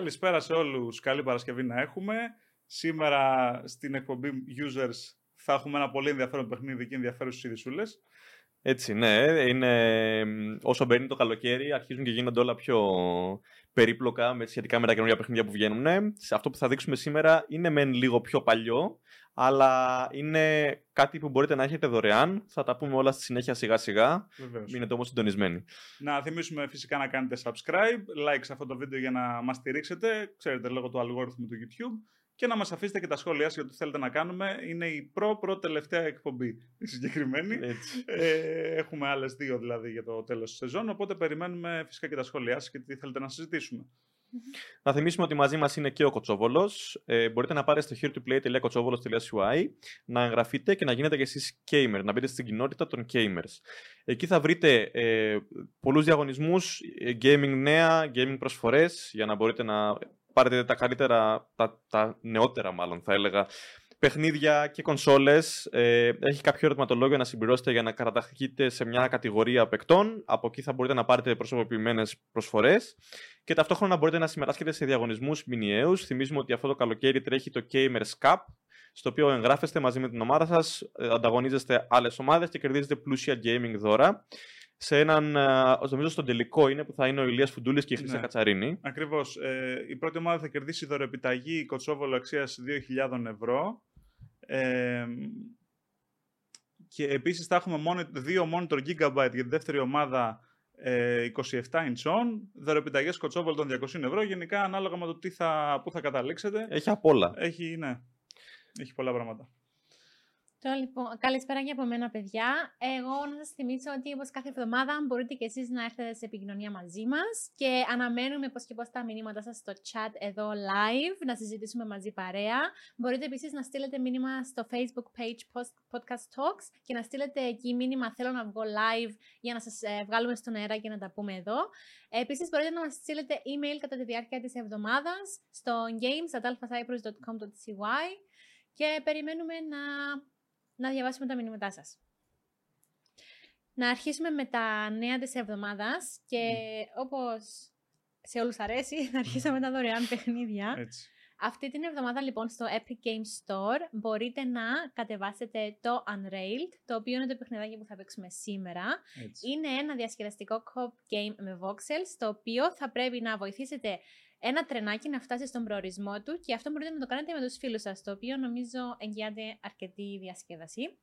Καλησπέρα σε όλους. Καλή Παρασκευή να έχουμε. Σήμερα στην εκπομπή Users θα έχουμε ένα πολύ ενδιαφέρον παιχνίδι και ενδιαφέρουσες ειδησούλες. Έτσι, ναι. Είναι, όσο μπαίνει το καλοκαίρι, αρχίζουν και γίνονται όλα πιο περίπλοκα με, σχετικά με τα καινούργια παιχνίδια που βγαίνουν. Σε αυτό που θα δείξουμε σήμερα είναι μεν λίγο πιο παλιό, αλλά είναι κάτι που μπορείτε να έχετε δωρεάν. Θα τα πούμε όλα στη συνέχεια σιγά σιγά. Βεβαίως. Μείνετε όμως συντονισμένοι. Να θυμίσουμε φυσικά να κάνετε subscribe, like σε αυτό το βίντεο για να μας στηρίξετε, ξέρετε λόγω του αλγόριθμου του YouTube και να μας αφήσετε και τα σχόλιά σας για το τι θέλετε να κάνουμε. Είναι η προ-προ τελευταία εκπομπή η συγκεκριμένη. Έτσι. Ε, έχουμε άλλες δύο δηλαδή για το τέλος της σεζόν, οπότε περιμένουμε φυσικά και τα σχόλιά σας και τι θέλετε να συζητήσουμε. Να θυμίσουμε ότι μαζί μας είναι και ο Κοτσόβολος. Ε, μπορείτε να πάτε στο heretoplay.kotsovolos.ui να εγγραφείτε και να γίνετε και εσείς gamer, να μπείτε στην κοινότητα των gamers. Εκεί θα βρείτε ε, πολλούς διαγωνισμούς, ε, gaming νέα, gaming προσφορές, για να μπορείτε να πάρετε τα καλύτερα, τα, τα νεότερα μάλλον θα έλεγα, παιχνίδια και κονσόλες. Ε, έχει κάποιο ερωτηματολόγιο να συμπληρώσετε για να καταταχθείτε σε μια κατηγορία παικτών. Από εκεί θα μπορείτε να πάρετε προσωποποιημένες προσφορές. Και ταυτόχρονα μπορείτε να συμμετάσχετε σε διαγωνισμούς μηνιαίους. Θυμίζουμε ότι αυτό το καλοκαίρι τρέχει το Gamers Cup, στο οποίο εγγράφεστε μαζί με την ομάδα σας, ε, ανταγωνίζεστε άλλες ομάδες και κερδίζετε πλούσια gaming δώρα. Σε έναν, ε, νομίζω στον τελικό είναι που θα είναι ο Ηλίας Φουντούλης και η Χρυσά Ναι. Κατσαρίνη. Ακριβώς. Ε, η πρώτη ομάδα θα κερδίσει δωρεπιταγή κοτσόβολο αξίας 2.000 ευρώ. Ε, και επίσης θα έχουμε μόνο, δύο monitor gigabyte για τη δεύτερη ομάδα ε, 27 inch δωρεπιταγές κοτσόβολο των 200 ευρώ. Γενικά ανάλογα με το τι θα, πού θα καταλήξετε. Έχει απ' όλα. Έχει, ναι, έχει πολλά πράγματα. Το, λοιπόν, καλησπέρα και από μένα, παιδιά. Εγώ να σας θυμίσω ότι όπως κάθε εβδομάδα μπορείτε και εσείς να έρθετε σε επικοινωνία μαζί μας και αναμένουμε πώς και πώς τα μηνύματά σας στο chat εδώ live, να συζητήσουμε μαζί παρέα. Μπορείτε επίσης να στείλετε μήνυμα στο Facebook page Post- Podcast Talks και να στείλετε εκεί μήνυμα Θέλω να βγω live για να σας βγάλουμε στον αέρα και να τα πούμε εδώ. Επίσης, μπορείτε να μας στείλετε email κατά τη διάρκεια της εβδομάδας στο games.alphacyprus.com.cy και περιμένουμε να να διαβάσουμε τα μηνύματά σας. Να αρχίσουμε με τα νέα της εβδομάδας και όπως σε όλους αρέσει, να αρχίσουμε με τα δωρεάν παιχνίδια. Έτσι. Αυτή την εβδομάδα λοιπόν στο Epic Games Store μπορείτε να κατεβάσετε το Unrailed, το οποίο είναι το παιχνιδάκι που θα παίξουμε σήμερα. έτσι. Είναι ένα διασκεδαστικό co-op game με voxels, το οποίο θα πρέπει να βοηθήσετε ένα τρενάκι να φτάσει στον προορισμό του και αυτό μπορείτε να το κάνετε με τους φίλους σας, το οποίο νομίζω εγγυάται αρκετή διασκέδαση.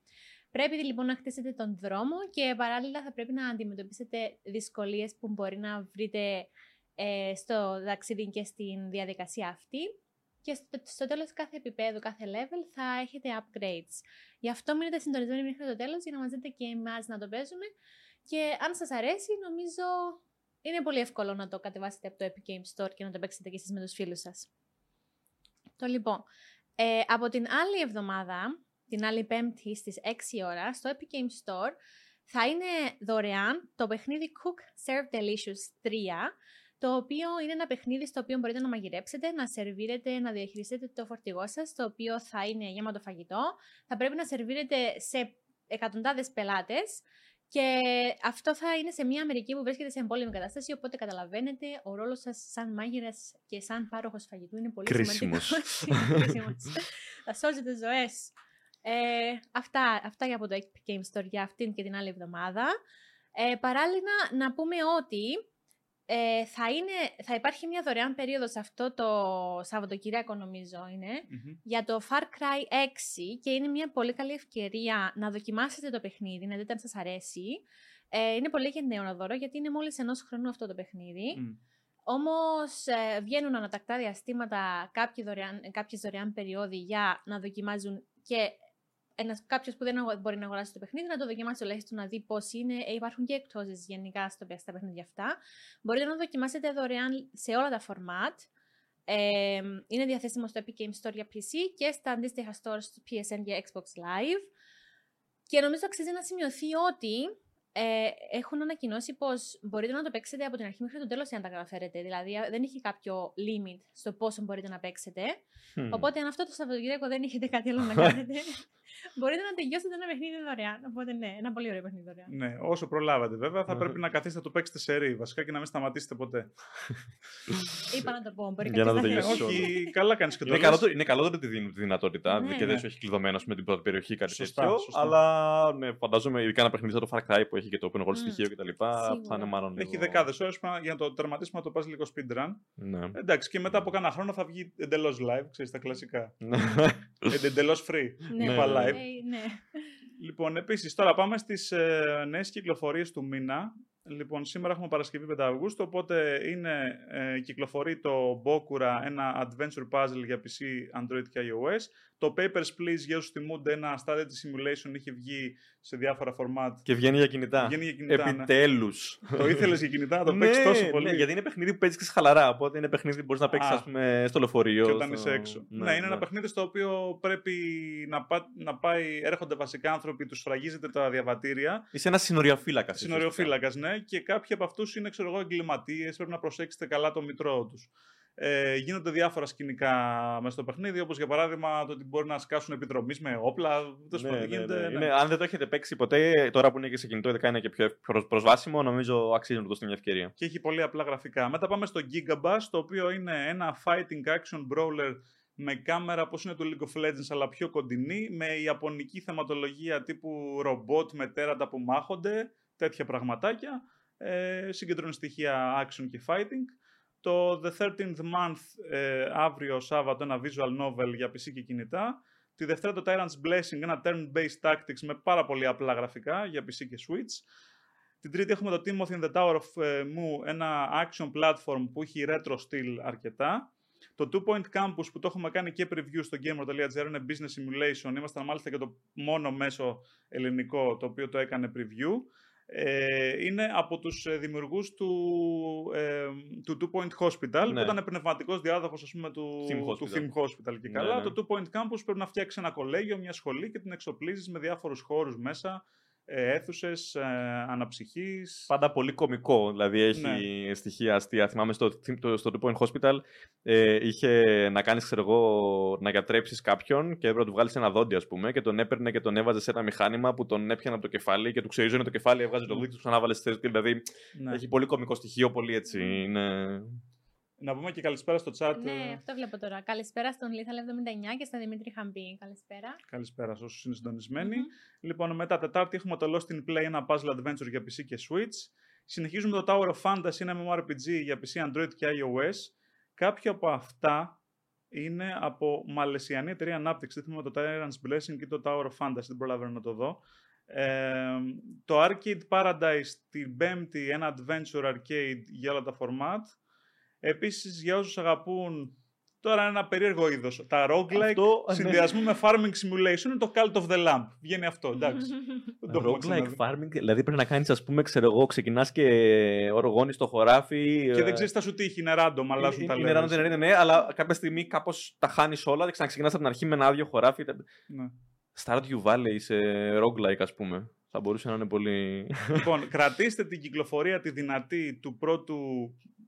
Πρέπει λοιπόν να χτίσετε τον δρόμο και παράλληλα θα πρέπει να αντιμετωπίσετε δυσκολίες που μπορεί να βρείτε ε, στο ταξίδι και στην διαδικασία αυτή. Και στο, στο τέλος κάθε επίπεδου, κάθε level θα έχετε upgrades. Γι' αυτό μείνετε συντονισμένοι μέχρι το τέλος για να μας δείτε και εμάς να το παίζουμε. Και αν σας αρέσει, νομίζω είναι πολύ εύκολο να το κατεβάσετε από το Epic Games Store και να το παίξετε και εσείς με τους φίλους σας. Το λοιπόν, ε, από την άλλη εβδομάδα, την άλλη πέμπτη στις 6 ώρα, στο Epic Games Store, θα είναι δωρεάν το παιχνίδι Cook Serve Delicious 3, το οποίο είναι ένα παιχνίδι στο οποίο μπορείτε να μαγειρέψετε, να σερβίρετε, να διαχειριστείτε το φορτηγό σας, το οποίο θα είναι γεμάτο φαγητό. Θα πρέπει να σερβίρετε σε εκατοντάδες πελάτες και αυτό θα είναι σε μια Αμερική που βρίσκεται σε εμπόλεμη κατάσταση, οπότε καταλαβαίνετε ο ρόλος σας σαν μάγειρας και σαν πάροχος φαγητού είναι πολύ Κρίσιμος. σημαντικός. Κρίσιμος. θα σώζετε ζωές. Ε, αυτά, αυτά για από το Epic Games Store για αυτήν και την άλλη εβδομάδα. Ε, παράλληλα, να πούμε ότι ε, θα, είναι, θα υπάρχει μια δωρεάν περίοδος αυτό το Σαββατοκύριακο νομίζω είναι, Μμμ. για το Far Cry 6 και είναι μια πολύ καλή ευκαιρία να δοκιμάσετε το παιχνίδι, να δείτε αν σας αρέσει. Ε, είναι πολύ γενναίο δώρο γιατί είναι μόλις ενός χρόνου αυτό το παιχνίδι. Μμ. Όμως ε, βγαίνουν ανατακτά διαστήματα κάποιοι δωρεάν, κάποιες δωρεάν περιόδοι για να δοκιμάζουν και ένας, κάποιος που δεν αγο- μπορεί να αγοράσει το παιχνίδι να το δοκιμάσει τουλάχιστον να δει πώς είναι. Ε, υπάρχουν και εκτόσεις γενικά στο, στα παιχνίδια αυτά. Μπορείτε να το δοκιμάσετε δωρεάν σε όλα τα format. Ε, είναι διαθέσιμο στο Epic Games Store για PC και στα αντίστοιχα stores του PSN και Xbox Live. Και νομίζω αξίζει να σημειωθεί ότι ε, έχουν ανακοινώσει πως μπορείτε να το παίξετε από την αρχή μέχρι το τέλος αν τα καταφέρετε. Δηλαδή ε, δεν έχει κάποιο limit στο πόσο μπορείτε να παίξετε. Hm. Οπότε αν αυτό το Σαββατοκύριακο δεν έχετε κάτι άλλο να κάνετε, Μπορείτε να τελειώσετε ένα παιχνίδι δωρεάν. Οπότε ναι, ένα πολύ ωραίο παιχνίδι δωρεάν. Ναι, όσο προλάβατε βέβαια, θα Ναι. πρέπει να καθίσετε να το παίξετε σε ρί βασικά και να μην σταματήσετε ποτέ. Είπα να το πω. Μπορεί Για να το κάποιος Ε, τελειώσει. θέλει. όχι, καλά κάνεις και το Είναι λες. καλό, το- είναι καλό ότι τη δίνουν τη δυνατότητα Ναι. και δεν Ναι. σου έχει κλειδωμένο με την πρώτη περιοχή κάτι Σωστά, τέτοιο. σωστά. Αλλά ναι, φαντάζομαι ειδικά ένα παιχνίδι σαν το Far Cry που έχει και το open world Μμ, στοιχείο κτλ. σίγουρα. Θα είναι μάλλον. Έχει λίγο- δεκάδες ώρες για να το τερματίσουμε να το πας λίγο speedrun. Ναι. Εντάξει, και μετά από κάνα χρόνο θα βγει εντελώς live, ξέρεις τα κλασικά. Ναι. εντελώς free. Ναι, Ναι, είπα ναι. Live. ε, ναι. Λοιπόν, επίσης, τώρα πάμε στις ε, νέες κυκλοφορίες του μήνα. Λοιπόν, σήμερα έχουμε Παρασκευή 5 Αυγούστου, οπότε είναι, ε, κυκλοφορεί το Bokura, ένα adventure puzzle για PC, Android και iOS. Το Papers, Please, για όσους θυμούνται, ένα strategy simulation, είχε βγει σε διάφορα format. Και βγαίνει για κινητά. Βγαίνει για κινητά, ναι. Επιτέλους. Το ήθελες για κινητά, να το παίξεις τόσο πολύ; Ναι, γιατί είναι παιχνίδι που παίζεις χαλαρά. Οπότε είναι παιχνίδι που μπορείς να παίξεις, Α. ας πούμε, στο λεωφορείο. και όταν στο- είσαι έξω. Ναι, είναι ένα παιχνίδι στο οποίο πρέπει να, πά, να πάει, έρχονται βασικά άνθρωποι, τους σφραγίζετε τα διαβατήρια Είσαι ένας συνοριοφύλακας. Συνοριοφύλακας, ναι, και κάποιοι από αυτούς είναι ξέρω εγώ, εγκληματίες. Πρέπει να προσέξετε καλά το μητρό τους. Ε, γίνονται διάφορα σκηνικά μέσα στο παιχνίδι, όπως για παράδειγμα το ότι μπορεί να σκάσουν επιδρομή με όπλα. τέλος Ναι, πάντων, ναι, γίνεται, ναι. ναι. Είναι- αν δεν το έχετε παίξει ποτέ, τώρα που είναι και σε κινητό, ειδικά είναι και πιο προσ- προσβάσιμο, νομίζω αξίζει να του δώσετε μια ευκαιρία. Και έχει πολύ απλά γραφικά. Μετά πάμε στο Gigabass, το οποίο είναι ένα fighting action brawler με κάμερα όπως είναι του League of Legends, αλλά πιο κοντινή, με ιαπωνική θεματολογία τύπου ρομπότ με τέρατα που μάχονται, τέτοια πραγματάκια. Ε, συγκεντρώνει στοιχεία action και fighting. Το The 13th Month, ε, αύριο Σάββατο, ένα visual novel για PC και κινητά. Τη Δευτέρα το Tyrant's Blessing, ένα turn-based tactics με πάρα πολύ απλά γραφικά για PC και Switch. Την τρίτη έχουμε το Timothy in the Tower of ε, Mu, ένα action platform που έχει retro style αρκετά. Το Two Point Campus που το έχουμε κάνει και preview στο gamer.gr είναι business simulation. Ήμασταν μάλιστα και το μόνο μέσο ελληνικό το οποίο το έκανε preview. Ε, είναι από τους ε, δημιουργούς του, ε, του Two Point Hospital που Ναι. ήταν πνευματικός διάδοχος ας πούμε, του, Theme του Hospital. Theme Hospital και Ναι, καλά. ναι. Το Two Point Campus πρέπει να φτιάξει ένα κολέγιο, μια σχολή και την εξοπλίζεις με διάφορους χώρους μέσα, ε, αίθουσες, ε, αναψυχής. Πάντα πολύ κωμικό, δηλαδή έχει Ναι. στοιχεία αστεία. Θυμάμαι στο, το- στο Two Point Hospital ε, είχε να κάνεις, ξέρω εγώ, να γιατρέψεις κάποιον και έπρεπε να του βγάλεις ένα δόντι, ας πούμε, και τον έπαιρνε και τον έβαζε σε ένα μηχάνημα που τον έπιανε από το κεφάλι και του ξερίζωνε το κεφάλι, έβγαζε το Μμ. δόντι, του ξανάβαλες στη θέση του. Δηλαδή Ναι. έχει πολύ κωμικό στοιχείο, πολύ έτσι. Είναι... Να πούμε και καλησπέρα στο chat. Ναι, ε, αυτό βλέπω τώρα. Καλησπέρα στον Lethal 79 και στον Δημήτρη Χαμπή. Καλησπέρα. Καλησπέρα σε όσους είναι συντονισμένοι. Μμμ. Λοιπόν, μετά Τετάρτη έχουμε το Lost in Play, ένα puzzle adventure για PC και Switch. Συνεχίζουμε το Tower of Fantasy, ένα MMORPG για PC, Android και iOS. Κάποια από αυτά είναι από μαλαισιανή εταιρεία ανάπτυξη. Δεν θυμάμαι το Tyrant's Blessing και το Tower of Fantasy, δεν προλαβαίνω να το δω. Ε, το Arcade Paradise την πέμπτη, ένα adventure arcade για όλα τα format. Επίσης, για όσους αγαπούν, τώρα είναι ένα περίεργο είδος, τα roguelike Αυτό, ναι. συνδυασμού με farming simulation είναι το Cult of the Lamp. Βγαίνει αυτό, εντάξει. Δεν το έχουμε Roguelike ξαναδεί. farming, δηλαδή πρέπει να κάνεις, ας πούμε, ξέρω εγώ, ξεκινάς και οργώνεις στο χωράφι. Και ε, δεν ξέρεις τι θα σου τύχει, είναι random, αλλάζουν είναι, τα είναι levels. random, ναι, ναι, αλλά κάποια στιγμή κάπως τα χάνεις όλα και ξαναξεκινάς από την αρχή με ένα άδειο χωράφι. Ναι. Stardew Valley σε roguelike, ας πούμε. Θα μπορούσε να είναι πολύ. λοιπόν, κρατήστε την κυκλοφορία τη δυνατή του πρώτου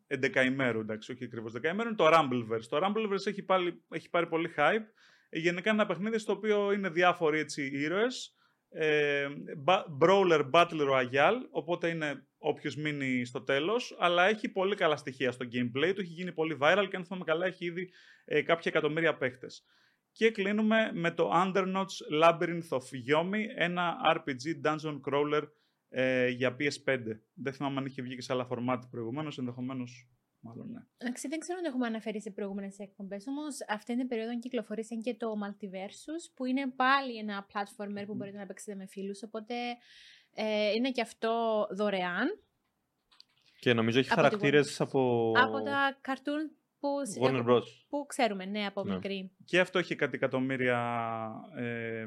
11 ημέρου, εντάξει, όχι ακριβώς 10 ημέρου, είναι το Rumbleverse. Το Rumbleverse έχει, πάλι, έχει πάρει πολύ hype. Ε, Γενικά είναι ένα παιχνίδι στο οποίο είναι διάφοροι έτσι ήρωες. Ε, ba- brawler Battle Royale, οπότε είναι όποιος μείνει στο τέλος, αλλά έχει πολύ καλά στοιχεία στο gameplay του, έχει γίνει πολύ viral και αν θυμάμαι καλά έχει ήδη ε, κάποια εκατομμύρια παίχτες. Και κλείνουμε με το Undernauts Labyrinth of Yomi, ένα RPG dungeon crawler ε, για PS5. Δεν θυμάμαι αν είχε βγει και σε άλλα φορμάτι προηγουμένως, ενδεχομένως μάλλον ναι. Εντάξει, δεν ξέρω αν το έχουμε αναφέρει σε προηγούμενες εκπομπές, όμως αυτή την περίοδο κυκλοφορήσε και το Multiversus, που είναι πάλι ένα platformer που μπορείτε να παίξετε με φίλους. Οπότε ε, είναι και αυτό δωρεάν. και νομίζω έχει Από τη χαρακτήρες Warner. από. Από τα cartoon που, Warner Bros. που ξέρουμε, ναι, από Ναι. μικρή. Και αυτό έχει κάτι εκατομμύρια ε,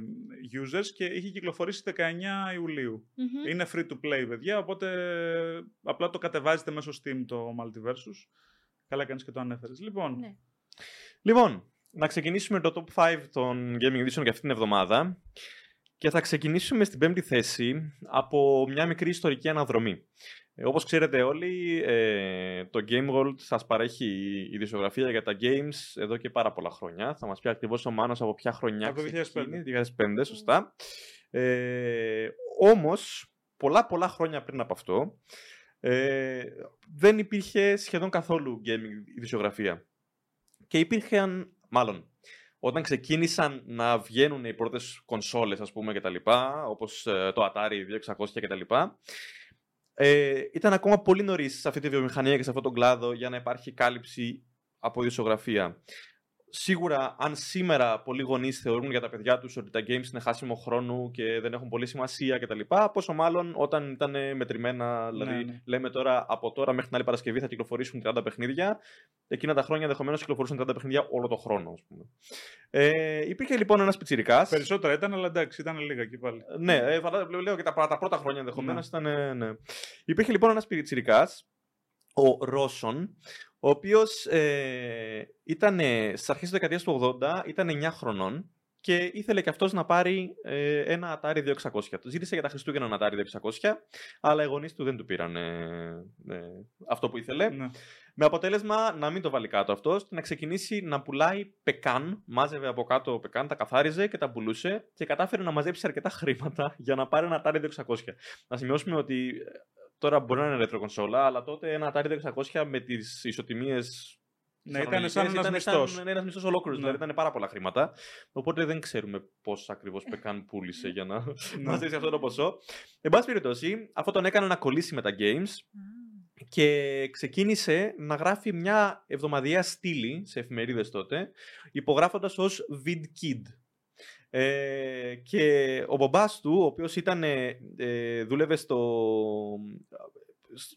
users και είχε κυκλοφορήσει 19 Ιουλίου. Μμμ. Είναι free to play, παιδιά, οπότε απλά το κατεβάζετε μέσω Steam το Multiversus. Καλά κάνεις και το ανέφερες. Λοιπόν, Ναι. Λοιπόν, να ξεκινήσουμε το top 5 των Gaming Edition για αυτήν την εβδομάδα. Και θα ξεκινήσουμε στην πέμπτη θέση από μια μικρή ιστορική αναδρομή. Ε, όπως ξέρετε όλοι, ε, το Game World σας παρέχει η δισογραφία για τα games εδώ και πάρα πολλά χρόνια. Θα μας πει ακριβώς ο Μάνος από ποια χρονιά Από το 2005. 2005, σωστά. Ε, όμως, πολλά πολλά χρόνια πριν από αυτό, ε, δεν υπήρχε σχεδόν καθόλου gaming ειδησιογραφία. Και υπήρχαν, μάλλον, όταν ξεκίνησαν να βγαίνουν οι πρώτες κονσόλες, ας πούμε, και τα λοιπά, όπως ε, το Atari 2600 και τα λοιπά, ε, ήταν ακόμα πολύ νωρίς σε αυτή τη βιομηχανία και σε αυτόν τον κλάδο για να υπάρχει κάλυψη από ειδησιογραφία. Σίγουρα, αν σήμερα πολλοί γονείς θεωρούν για τα παιδιά τους ότι τα games είναι χάσιμο χρόνου και δεν έχουν πολύ σημασία κτλ., πόσο μάλλον όταν ήταν μετρημένα, δηλαδή Ναι, ναι. λέμε τώρα από τώρα μέχρι την άλλη Παρασκευή θα κυκλοφορήσουν 30 παιχνίδια, εκείνα τα χρόνια ενδεχομένως κυκλοφορούσαν 30 παιχνίδια όλο το χρόνο, ας πούμε. Ε, υπήρχε λοιπόν ένας πιτσιρικάς. Περισσότερα ήταν, αλλά εντάξει, ήταν λίγα εκεί πάλι. Ναι, ε, φαντα- λέω και τα, τα πρώτα χρόνια ενδεχομένως ήταν. ε, Ναι. Υπήρχε λοιπόν ένας πιτσιρικάς, ο Ρώσον, ο οποίος ε, ήταν στις αρχές της δεκαετίας του 80, ήταν 9 χρονών και ήθελε και αυτός να πάρει ε, ένα Atari 2600. Του ζήτησε για τα Χριστούγεννα ένα Atari 2600, αλλά οι γονείς του δεν του πήραν ε, ε, αυτό που ήθελε. Ναι. Με αποτέλεσμα να μην το βάλει κάτω αυτός και να ξεκινήσει να πουλάει πεκάν. Μάζευε από κάτω πεκάν, τα καθάριζε και τα πουλούσε και κατάφερε να μαζέψει αρκετά χρήματα για να πάρει ένα Atari 600. Να σημειώσουμε ότι ε, τώρα μπορεί να είναι retro κονσόλα, αλλά τότε ένα Atari 600 με τις ισοτιμίες. Ναι, ήταν σαν ένας μισθός. Ήταν ένας μισθός ολόκληρος, Ναι. δηλαδή ήταν πάρα πολλά χρήματα. Οπότε δεν ξέρουμε πόσα ακριβώς πεκάν πούλησε για να Ναι. μαζέψει αυτό το ποσό. Εν πάση περιπτώσει, αυτό τον έκανε να κολλήσει με τα games και ξεκίνησε να γράφει μια εβδομαδιαία στήλη σε εφημερίδες τότε, υπογράφοντας ως Vid Kid. Ε, και ο μπαμπάς του, ο οποίος ήταν, ε, ε, δούλευε στο,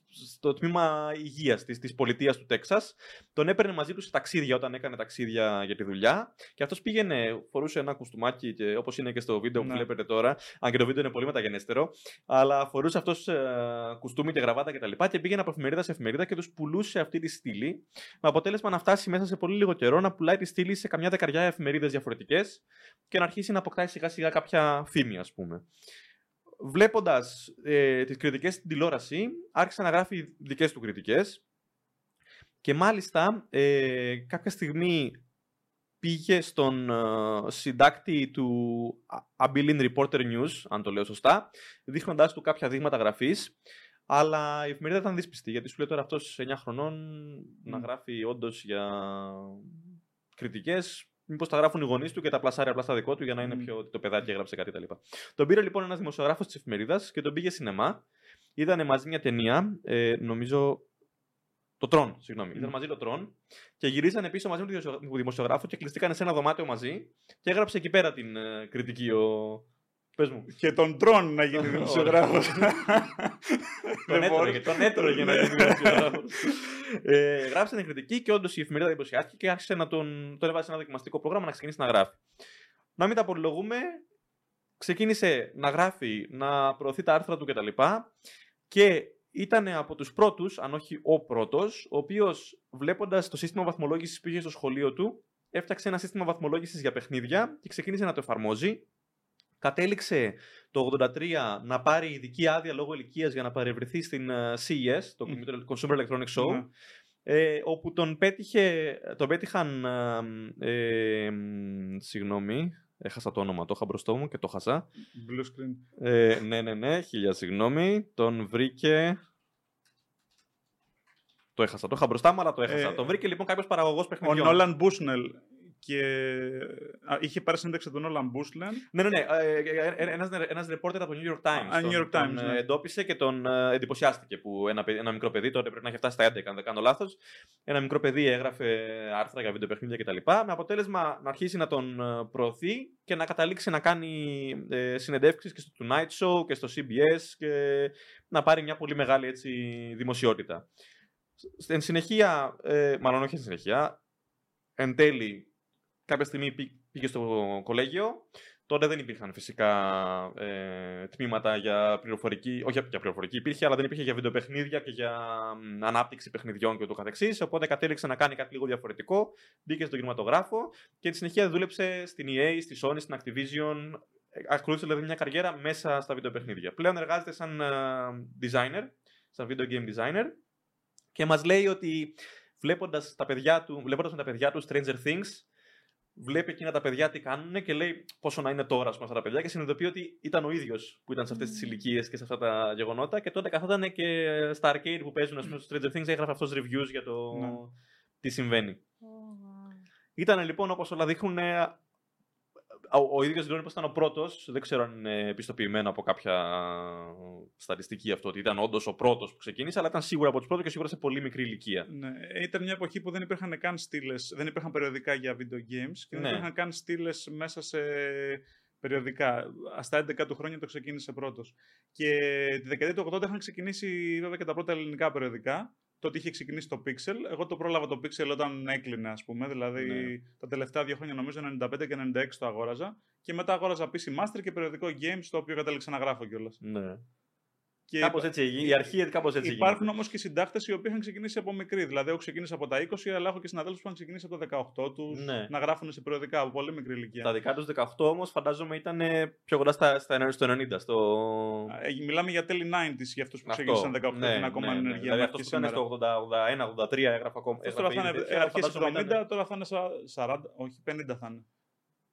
στο τμήμα υγείας της, της πολιτείας του Τέξας, τον έπαιρνε μαζί τους σε ταξίδια όταν έκανε ταξίδια για τη δουλειά και αυτός πήγαινε, φορούσε ένα κουστούμάκι και όπως είναι και στο βίντεο που Ναι. βλέπετε τώρα, αν και το βίντεο είναι πολύ μεταγενέστερο, αλλά φορούσε αυτός ε, κουστούμι και γραβάτα κτλ. Και, και πήγαινε από εφημερίδα σε εφημερίδα και τους πουλούσε αυτή τη στήλη, με αποτέλεσμα να φτάσει μέσα σε πολύ λίγο καιρό να πουλάει τη στήλη σε καμιά δεκαριά εφημερίδες διαφορετικές και να αρχίσει να αποκτάει σιγά σιγά κάποια φήμη ας πούμε. Βλέποντας ε, τις κριτικές στην τηλεόραση, άρχισε να γράφει δικές του κριτικές και μάλιστα ε, κάποια στιγμή πήγε στον ε, συντάκτη του Α- Abilene Reporter News, αν το λέω σωστά, δείχνοντάς του κάποια δείγματα γραφής, αλλά η εφημερίδα ήταν δύσπιστη, γιατί σου λέει τώρα αυτός 9 χρονών να Μμ. γράφει όντως για κριτικές, μήπως τα γράφουν οι γονείς του και τα πλασάρει απλά στα δικό του για να είναι Μμ. πιο ότι το παιδάκι έγραψε κάτι κτλ. Τον πήρε λοιπόν ένας δημοσιογράφος της εφημερίδας και τον πήγε σινεμά. Είδανε μαζί μια ταινία, ε, νομίζω το Τρόν, συγγνώμη. Μμ. Ήταν μαζί το Τρόν και γυρίσανε πίσω μαζί με τον δημοσιο- τον δημοσιογράφο και κλειστήκανε σε ένα δωμάτιο μαζί και έγραψε εκεί πέρα την ε, κριτική ο. Πες μου. Και τον τρών να γίνει δημοσιογράφος. τον Δεν έτρωγε, μπορώ. τον έτρωγε να γίνει δημοσιογράφος. ε, γράψε την κριτική και όντως η εφημερίδα εντυπωσιάστηκε και άρχισε να τον, τον έβασε σε ένα δοκιμαστικό πρόγραμμα να ξεκινήσει να γράφει. Να μην τα απολογούμε, ξεκίνησε να γράφει, να προωθεί τα άρθρα του κτλ. Και ήταν από τους πρώτους, αν όχι ο πρώτος, ο οποίος βλέποντας το σύστημα βαθμολόγησης που είχε στο σχολείο του, έφτιαξε ένα σύστημα βαθμολόγησης για παιχνίδια και ξεκίνησε να το εφαρμόζει. Κατέληξε το 83 να πάρει ειδική άδεια λόγω ηλικίας για να παρευρεθεί στην ε, CES, το Μμ. Consumer Electronics Show, Ναι. ε, όπου τον, πέτυχε, τον πέτυχαν. Ε, ε, μ, συγγνώμη, έχασα το όνομα, το είχα μπροστά μου και το χάσα. Blue screen. Ε, ναι, ναι, ναι, χίλια συγγνώμη. Τον βρήκε. Το έχασα, το είχα μπροστά μου, αλλά το έχασα. Ε, τον βρήκε λοιπόν κάποιος παραγωγός Ο παιχνιδιών. Νόλαν Μπούσνελ. Και α, είχε πάρει σύνταξη από τον Νόλαν Μπούσνελ. Ναι, ναι, ναι. Ένας ένας reporter από το New York Times. Α, τον, New York τον, Times, ε, ναι. εντόπισε και τον ε, εντυπωσιάστηκε που ένα, παιδι- ένα μικρό παιδί, τότε πρέπει να έχει φτάσει στα 11, αν δεν κάνω λάθος. Ένα μικρό παιδί έγραφε άρθρα για βιντεοπαιχνίδια κτλ. Με αποτέλεσμα να αρχίσει να τον ε, προωθεί και να καταλήξει να κάνει ε, συνεντεύξεις και στο Tonight Show και στο CBS και να πάρει μια πολύ μεγάλη έτσι, δημοσιότητα. Στην συνεχεία, ε, μάλλον όχι στην συνεχεία, εν τέλει κάποια στιγμή πή- πήγε στο κολέγιο. Τότε δεν υπήρχαν φυσικά ε, τμήματα για πληροφορική, όχι για πληροφορική υπήρχε, αλλά δεν υπήρχε για βιντεοπαιχνίδια και για μ, ανάπτυξη παιχνιδιών και ούτω καθεξής. Οπότε κατέληξε να κάνει κάτι λίγο διαφορετικό. Μπήκε στον κινηματογράφο και τη συνεχεία δούλεψε στην EA, στη Sony, στην Activision. Ε, Ακολούθησε δηλαδή μια καριέρα μέσα στα βιντεοπαιχνίδια. Πλέον εργάζεται σαν ε, designer σαν video game designer και μας λέει ότι βλέποντας, τα παιδιά του, βλέποντας με τα παιδιά του Stranger Things βλέπει εκείνα τα παιδιά τι κάνουν και λέει πόσο να είναι τώρα ας πούμε, αυτά τα παιδιά και συνειδητοποιεί ότι ήταν ο ίδιος που ήταν σε αυτές τις Μμμ. ηλικίες και σε αυτά τα γεγονότα και τότε καθόταν και στα arcade που παίζουν ας πούμε, στο Stranger Things έγραφε αυτός reviews για το Ναι. τι συμβαίνει. Ω, wow. Ήταν λοιπόν όπως όλα δείχνουν. Ε, Ο, ο ίδιος δηλώνει πω ήταν ο πρώτος. Δεν ξέρω αν είναι επιστοποιημένο από κάποια στατιστική αυτό ότι ήταν όντως ο πρώτος που ξεκίνησε, αλλά ήταν σίγουρα από τους πρώτους και σίγουρα σε πολύ μικρή ηλικία. Ναι, ήταν μια εποχή που δεν υπήρχαν καν στήλες, δεν υπήρχαν περιοδικά για video games και δεν Ναι. υπήρχαν καν στήλες μέσα σε περιοδικά. Στα 11 του χρόνια το ξεκίνησε πρώτος. Και τη δεκαετία του 80 είχαν ξεκινήσει βέβαια και τα πρώτα ελληνικά περιοδικά. Τότε είχε ξεκινήσει το Pixel. Εγώ το πρόλαβα το Pixel όταν έκλεινε, ας πούμε. Δηλαδή Ναι. τα τελευταία δύο χρόνια, νομίζω 95 και 96 το αγόραζα. Και μετά αγόραζα PC Master και περιοδικό Games, το οποίο κατέληξα να γράφω κιόλας. Ναι. Και Κάπως έτσι, η αρχή κάπως έτσι Υπάρχουν γίνεται. όμως και συντάκτε οι οποίοι είχαν ξεκινήσει από μικρή. Δηλαδή, εγώ ξεκίνησα από τα 20, αλλά έχω και συναδέλφους που είχαν ξεκινήσει από τα 18 τους Ναι. να γράφουν σε περιοδικά από πολύ μικρή ηλικία. Τα δικά τους 18 όμως φαντάζομαι ήταν ε, πιο κοντά στα, στα, στο 90. Στο... Ε, Μιλάμε για τέλη 90s για αυτούς που Αυτό. ξεκίνησαν 18 Ναι, και είναι ακόμα ναι, ναι. ενεργεία. Δηλαδή μέχρι αυτός και που ήταν σήμερα. στο 80, 81, 83 έγραφε ακόμα. Αυτός τώρα θα έγραφε είναι ήδη τέτοια, αρχές φαντάζομαι 70, ήταν- τώρα θα είναι σα- 40, όχι 50 θα είναι.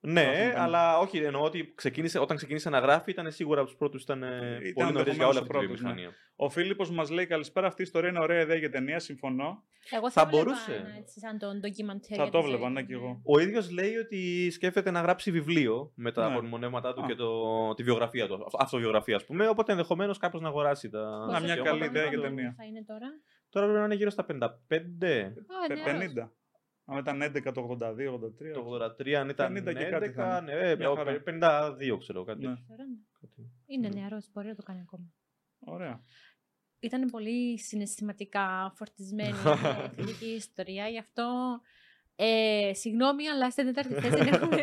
Ναι, Τώρα θα είναι. αλλά όχι, εννοώ ότι ξεκίνησε, όταν ξεκίνησε να γράφει ήταν σίγουρα από τους πρώτους. Ήταν, ε, Ήταν πολύ νωρίς για ενδεχομένως όλα ο αυτή τη πρώτος, ναι. βιομηχανία. Ο Φίλιππος μας λέει καλησπέρα. Αυτή η ιστορία είναι ωραία ιδέα για ταινία. Συμφωνώ. Εγώ Θα θα, βλέπα μπορούσε. Ένα, έτσι, σαν τον ντοκιμαντέρ. Θα για το τη βλέπα, ζωή ναι, του, κι εγώ. Ο ίδιος λέει ότι σκέφτεται να γράψει βιβλίο με τα Ναι. απομνημονεύματά του Α. και το, τη βιογραφία του. αυτο- Αυτοβιογραφία, ας πούμε. Οπότε ενδεχομένως κάποιος να αγοράσει τα. Να, Πόσο μια χρόνο καλή ιδέα για θα ταινία. Θα είναι τώρα; Τώρα πρέπει να είναι γύρω στα 55. Α, Πε- νεαρός. 50. Αν ήταν 11 το 82, 83. Το 83, αν ήταν 50 και κάτι 11, θα είναι. ναι, ε, Μια χαρά. 52 ξέρω κάτι. Ναι. Ενδιαφέρον. κάτι. Είναι Ναι. νεαρός, μπορεί να το κάνει ακόμα. Ωραία. Ήταν πολύ συναισθηματικά φορτισμένη η θετική ιστορία, γι' αυτό ε, συγγνώμη, αλλά στην τέταρτη θέση έχουμε,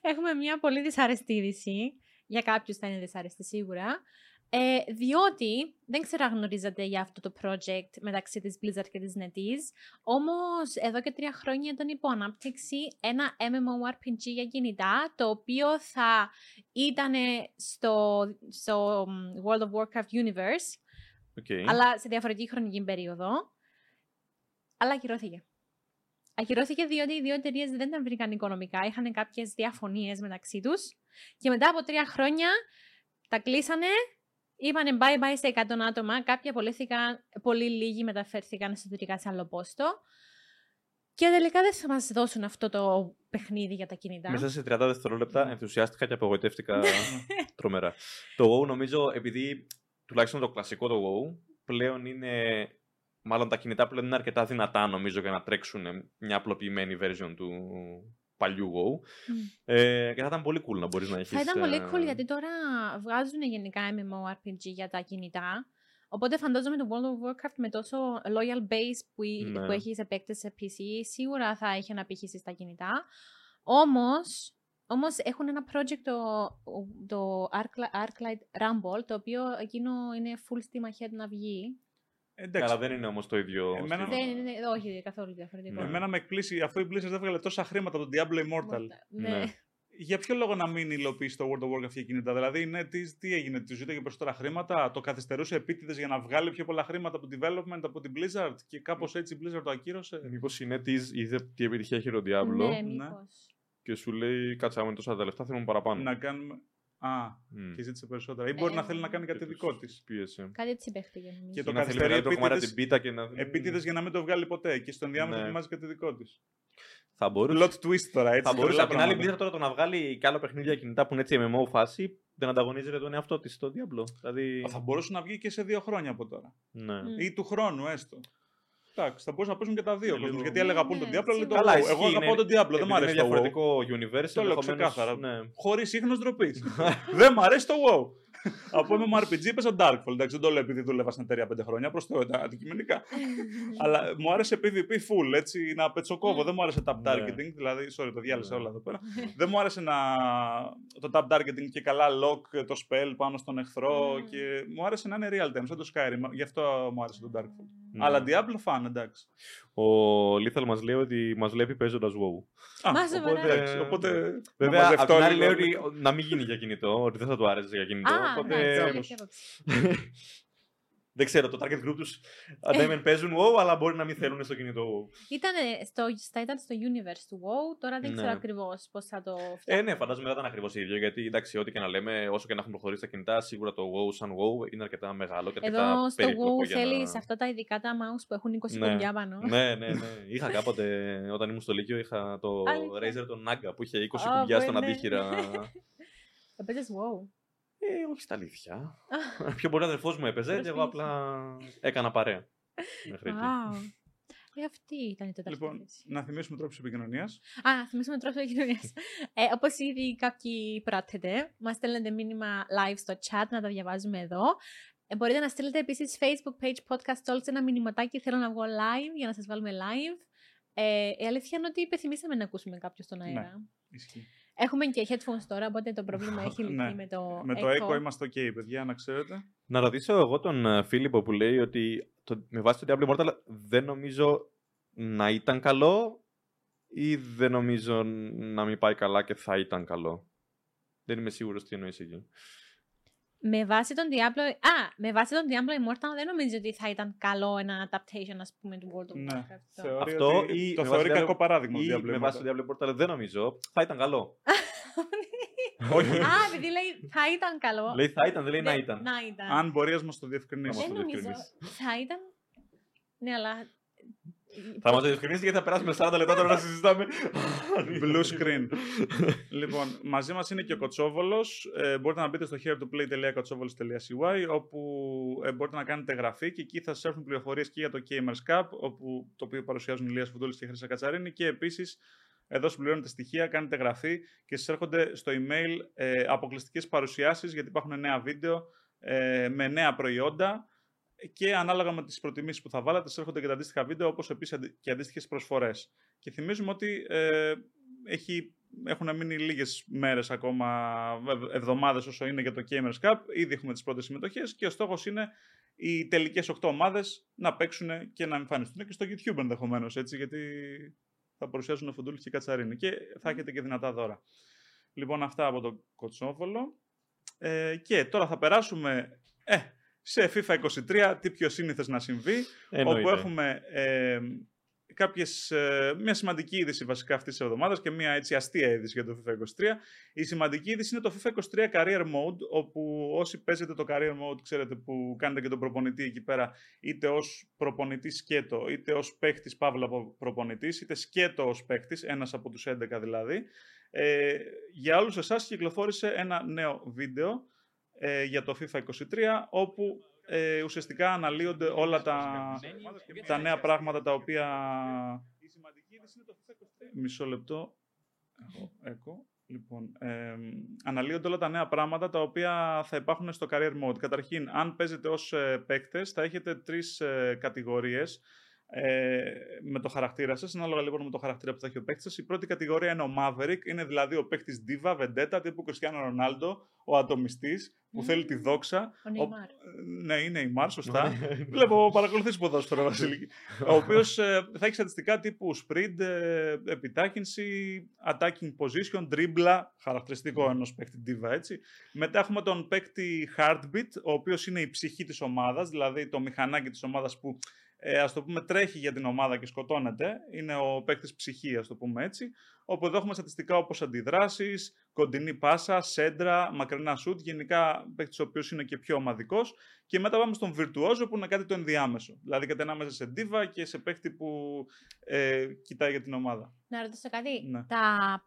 έχουμε μια πολύ δυσάρεστη είδηση. Για κάποιους θα είναι δυσάρεστη σίγουρα. Ε, διότι δεν ξέρω αν γνωρίζατε για αυτό το project μεταξύ της Blizzard και της NetEase, όμως εδώ και τρία χρόνια ήταν υπό ανάπτυξη ένα MMORPG για κινητά, το οποίο θα ήταν στο, στο μ, World of Warcraft Universe, OK. αλλά σε διαφορετική χρονική περίοδο. Αλλά ακυρώθηκε. Ακυρώθηκε διότι οι δύο εταιρείες δεν τα βρήκαν οικονομικά. Είχαν κάποιες διαφωνίες μεταξύ τους. Και μετά από τρία χρόνια τα κλείσανε. Είπανε bye bye σε 100 άτομα. Κάποιοι απολύθηκαν, πολύ λίγοι μεταφέρθηκαν εσωτερικά σε άλλο πόστο. Και τελικά δεν θα μας δώσουν αυτό το παιχνίδι για τα κινητά. Μέσα σε 30 δευτερόλεπτα Ναι. ενθουσιάστηκα και απογοητεύτηκα τρομερά. Το WoW νομίζω, επειδή τουλάχιστον το κλασικό το WoW πλέον είναι. Μάλλον τα κινητά πλέον είναι αρκετά δυνατά νομίζω για να τρέξουν μια απλοποιημένη version του παλιού WoW. Μμ. Ε, και θα ήταν πολύ cool να μπορείς να έχεις... Θα ήταν πολύ ε, cool γιατί τώρα βγάζουν γενικά MMORPG για τα κινητά. Οπότε φαντάζομαι το World of Warcraft με τόσο loyal base που, εί- Ναι. που έχεις σε παίκτες σε PC σίγουρα θα έχει αναπήχηση στα κινητά. Όμως, όμως έχουν ένα project το, το Arcli- Arclight Rumble το οποίο εκείνο είναι full steam ahead να βγει. Εντάξει. Αλλά δεν είναι όμως το ίδιο... Εμένα- στυλ. Δεν είναι, όχι καθόλου διαφορετικό. Ναι. Εμένα με εκπλήσει αφού η Blizzard έβγαλε τόσα χρήματα από τον Diablo Immortal. Ναι. Ναι. Για ποιο λόγο να μην υλοποιήσει το World of Warcraft για κινητά; Δηλαδή, ναι, τι, τι έγινε, του ζήτησε περισσότερα χρήματα, το καθυστερούσε επίτηδες για να βγάλει πιο πολλά χρήματα από development από την Blizzard και κάπως έτσι η Blizzard το ακύρωσε; Μήπως είναι της, είδε τι επιτυχία έχει ο Diablo; Ναι, μήπως. και σου λέει κάτσε άμα είναι τόσα τα λεφτά θέλουμε παραπάνω. Να κάνουμε. Α, Μμ. και ζήτησε περισσότερα. Ή μπορεί Ε, να θέλει να κάνει κάτι Και δικό τους της. Πίεσε. Κάτι έτσι παίχτηκε νομίζω. Και Ή το να θέλει καθυστερεί μεγαλύτερο κομμάτι από επίτηδες- την πίτα και να... Επίτηδες για να μην το βγάλει ποτέ. Και στο ενδιάμεσο Ναι. ετοιμάζει κάτι δικό της. Θα μπορούσε. Plot twist τώρα, έτσι. Θα μπορούσε πολλά απ' την άλλη πράγματα. Blizzard τώρα το να βγάλει και άλλο παιχνίδια κινητά που είναι έτσι MMO φάση δεν ανταγωνίζεται τον εαυτό της στο Diablo. Δηλαδή. Θα μπορούσε να βγει και σε δύο χρόνια από τώρα. Ναι. Μμ. Ή του χρόνου έστω. Εντάξει, θα μπορούσαν να παίζουν και τα δύο Είναι κόσμους. λίγο- Γιατί έλεγα Ναι, πολύ τον ναι, Diablo, αλλά σίγουρα. το Καλά, WoW. ισχύει, Εγώ αγαπάω είναι- τον Diablo, δεν Επειδή μου αρέσει είναι το WoW. διαφορετικό universe. Το λέω ενδεχομένως, ξεκάθαρα. Ναι. Χωρίς ίχνος ντροπής. δεν μου αρέσει το WoW. Από MMORPG έπαιζα Darkfall. Εντάξει, δεν το λέω επειδή δούλευα στην εταιρεία πέντε χρόνια. Προς το αντικειμενικά. Αλλά μου άρεσε PvP full, έτσι, να πετσοκόβω. δεν μου άρεσε tap Ναι. targeting, δηλαδή, sorry, το διάλυσα Ναι. όλα εδώ πέρα. δεν μου άρεσε να... το tap targeting και καλά lock το spell πάνω στον εχθρό. Mm. και μου άρεσε να είναι real time, σαν το Skyrim. Γι' αυτό μου άρεσε το Darkfall. Ναι. Αλλά Diablo fan, εντάξει. Ο Lethal μας λέει ότι μας βλέπει παίζοντας WoW. Α, Μα σοβαρά. οπότε, εντάξει, οπότε Βέβαια, να απ' μαζευτώ την άλλη λίγο. λέει ότι να μην γίνει για κινητό, ότι δεν θα του άρεσε για κινητό. Α, οπότε... ναι, ναι, τέτοια άποψη. Δεν ξέρω, το target group τους αντέμεν παίζουν WoW, αλλά μπορεί να μην θέλουν στο κινητό WoW. Ήταν στο, θα ήταν στο universe του WoW, τώρα δεν ξέρω Ναι. ακριβώς πώς θα το φτιάξουν. Ε, ναι, φαντάζομαι δεν ήταν ακριβώς ίδιο. Γιατί εντάξει, ό,τι και να λέμε, όσο και να έχουν προχωρήσει τα κινητά, σίγουρα το WoW σαν WoW είναι αρκετά μεγάλο και αρκετά Εδώ στο περίπλοκο WoW για θέλεις να... αυτά τα ειδικά τα mouse που έχουν 20 Ναι. κουμπιά πάνω. ναι, ναι, ναι. Είχα κάποτε, όταν ήμουν στο Λύκειο, είχα το Αλήθεια. Razer τον Naga που είχε 20 Α, κουμπιά μπορεί, στον ναι. αντίχειρα. Έπαιζες WoW. Ε, όχι στα αλήθεια. Πιο πολύ αδερφός μου έπαιζε και εγώ Προσπίση. απλά έκανα παρέα. Μέχρι εκεί. Wow. Ε, αυτή ήταν η τέταρτη Λοιπόν, θέση. να θυμίσουμε τρόπους επικοινωνίας. Α, να θυμίσουμε τρόπο κοινωνία. Ε, Όπως ήδη κάποιοι πράττετε, μας στέλνετε μήνυμα live στο chat να τα διαβάζουμε εδώ. Ε, μπορείτε να στείλετε επίσης Facebook page podcast Talks ένα μηνυματάκι. Θέλω να βγω live για να σας βάλουμε live. Ε, η αλήθεια είναι ότι υπεθυμίσαμε να ακούσουμε κάποιον στον αέρα. Ισχύει. Έχουμε και headphones τώρα, οπότε το πρόβλημα έχει λυθεί Ναι. με το. Με το echo είμαστε ok, παιδιά, να ξέρετε. Να ρωτήσω εγώ τον ε, Φίλιππο που λέει ότι το, με βάση το Diablo Immortal δεν νομίζω να ήταν καλό ή δεν νομίζω να μην πάει καλά και θα ήταν καλό. Δεν είμαι σίγουρος τι εννοείς εκεί. Με βάση τον Diablo. Α, με βάση τον Diablo Immortal δεν νομίζω ότι θα ήταν καλό ένα adaptation, ας πούμε, του World of Ναι, Warcraft. αυτό. θεωρεί Αυτό ότι ή το με θεωρεί βάση κακό Diablo- παράδειγμα. Ή το Diablo με βάση Immortal. το Diablo Immortal δεν νομίζω. Θα ήταν καλό. Όχι. Α, επειδή λέει θα ήταν καλό. λέει θα ήταν, δεν λέει να Δεν- ήταν. Να ήταν. Αν μπορείς να μας το διευκρινίσεις. μας Δεν το νομίζω. διευκρινίσεις. Θα ήταν. Ναι, αλλά. Θα μας το διευκρινίσει γιατί θα περάσουμε 40 λεπτά τώρα να συζητάμε. Blue screen. λοιπόν, μαζί μας είναι και ο Κοτσόβολος. Ε, μπορείτε να μπείτε στο heretoplay.kotsovolos.cy όπου ε, μπορείτε να κάνετε γραφή και εκεί θα σας έρθουν πληροφορίες και για το Gamers Cup, όπου, το οποίο παρουσιάζουν η Λία Φουντούλης και η Χρυσά Κατσαρίνη. Και επίσης εδώ συμπληρώνετε στοιχεία, κάνετε γραφή και σας έρχονται στο email ε, αποκλειστικές παρουσιάσεις γιατί υπάρχουν νέα βίντεο ε, με νέα προϊόντα. Και ανάλογα με τις προτιμήσεις που θα βάλετε, σας έρχονται και τα αντίστοιχα βίντεο, όπως επίσης και αντίστοιχες προσφορές. Και θυμίζουμε ότι ε, έχει, έχουν μείνει λίγες μέρες ακόμα, εβδομάδες όσο είναι για το Gamers Cup. Ήδη έχουμε τις πρώτες συμμετοχές και ο στόχος είναι οι τελικές 8 ομάδες να παίξουν και να εμφανιστούν και στο YouTube ενδεχομένως. Γιατί θα παρουσιάσουν ο Φουντούλης και η Κατσαρίνη και θα έχετε και δυνατά δώρα. Λοιπόν, αυτά από τον Κοτσόβολο. Ε, και τώρα θα περάσουμε ε, σε FIFA 23, τι πιο σύνηθες να συμβεί, όπου Εννοείται. έχουμε ε, κάποιες, ε, μια σημαντική είδηση βασικά αυτής της εβδομάδας και μια έτσι αστεία είδηση για το FIFA 23. Η σημαντική είδηση είναι το FIFA 23 Career Mode, όπου όσοι παίζετε το Career Mode, ξέρετε που κάνετε και τον προπονητή εκεί πέρα, είτε ως προπονητής σκέτο, είτε ως παίχτης παύλα προπονητής, είτε σκέτο ως παίχτης, ένας από τους 11 δηλαδή. Ε, για όλους εσάς κυκλοφόρησε ένα νέο βίντεο ε, για το FIFA 23, όπου ε, ουσιαστικά αναλύονται όλα τα, τα νέα πράγματα τα οποία... Μισό λεπτό. Έχω έκο. Λοιπόν, ε, αναλύονται όλα τα νέα πράγματα τα οποία θα υπάρχουν στο Career Mode. Καταρχήν, αν παίζετε ως ε, παίκτες, θα έχετε τρεις ε, κατηγορίες ε, με το χαρακτήρα σας, ανάλογα λοιπόν με το χαρακτήρα που θα έχει ο παίκτης σας. Η πρώτη κατηγορία είναι ο Maverick, είναι δηλαδή ο παίκτης Diva, Vendetta, τύπου Cristiano Ronaldo, ο ατομιστής που Μμμ. θέλει τη δόξα. Ο Neymar. Ναι, είναι η Μάρ, σωστά. Βλέπω, παρακολουθείς ποδόσφαιρο, Βασίλη. ο οποίος θα έχει στατιστικά τύπου sprint, ε, επιτάχυνση, attacking position, dribbla, χαρακτηριστικό ενός παίκτη diva, έτσι. Μετά έχουμε τον παίκτη heartbeat, ο οποίος είναι η ψυχή της ομάδας, δηλαδή το μηχανάκι της ομάδας που ε, ας το πούμε τρέχει για την ομάδα και σκοτώνεται. Είναι ο παίκτης ψυχή, ας το πούμε έτσι. Όπου εδώ έχουμε στατιστικά όπως αντιδράσεις, κοντινή πάσα, σέντρα, μακρινά σουτ, γενικά παίκτης ο οποίος είναι και πιο ομαδικός. Και μετά πάμε στον Virtuoso που είναι κάτι το ενδιάμεσο. Δηλαδή κάτι ανάμεσα σε diva και σε παίκτη που ε, κοιτάει για την ομάδα. Να ρωτήσω κάτι. Ναι. Τα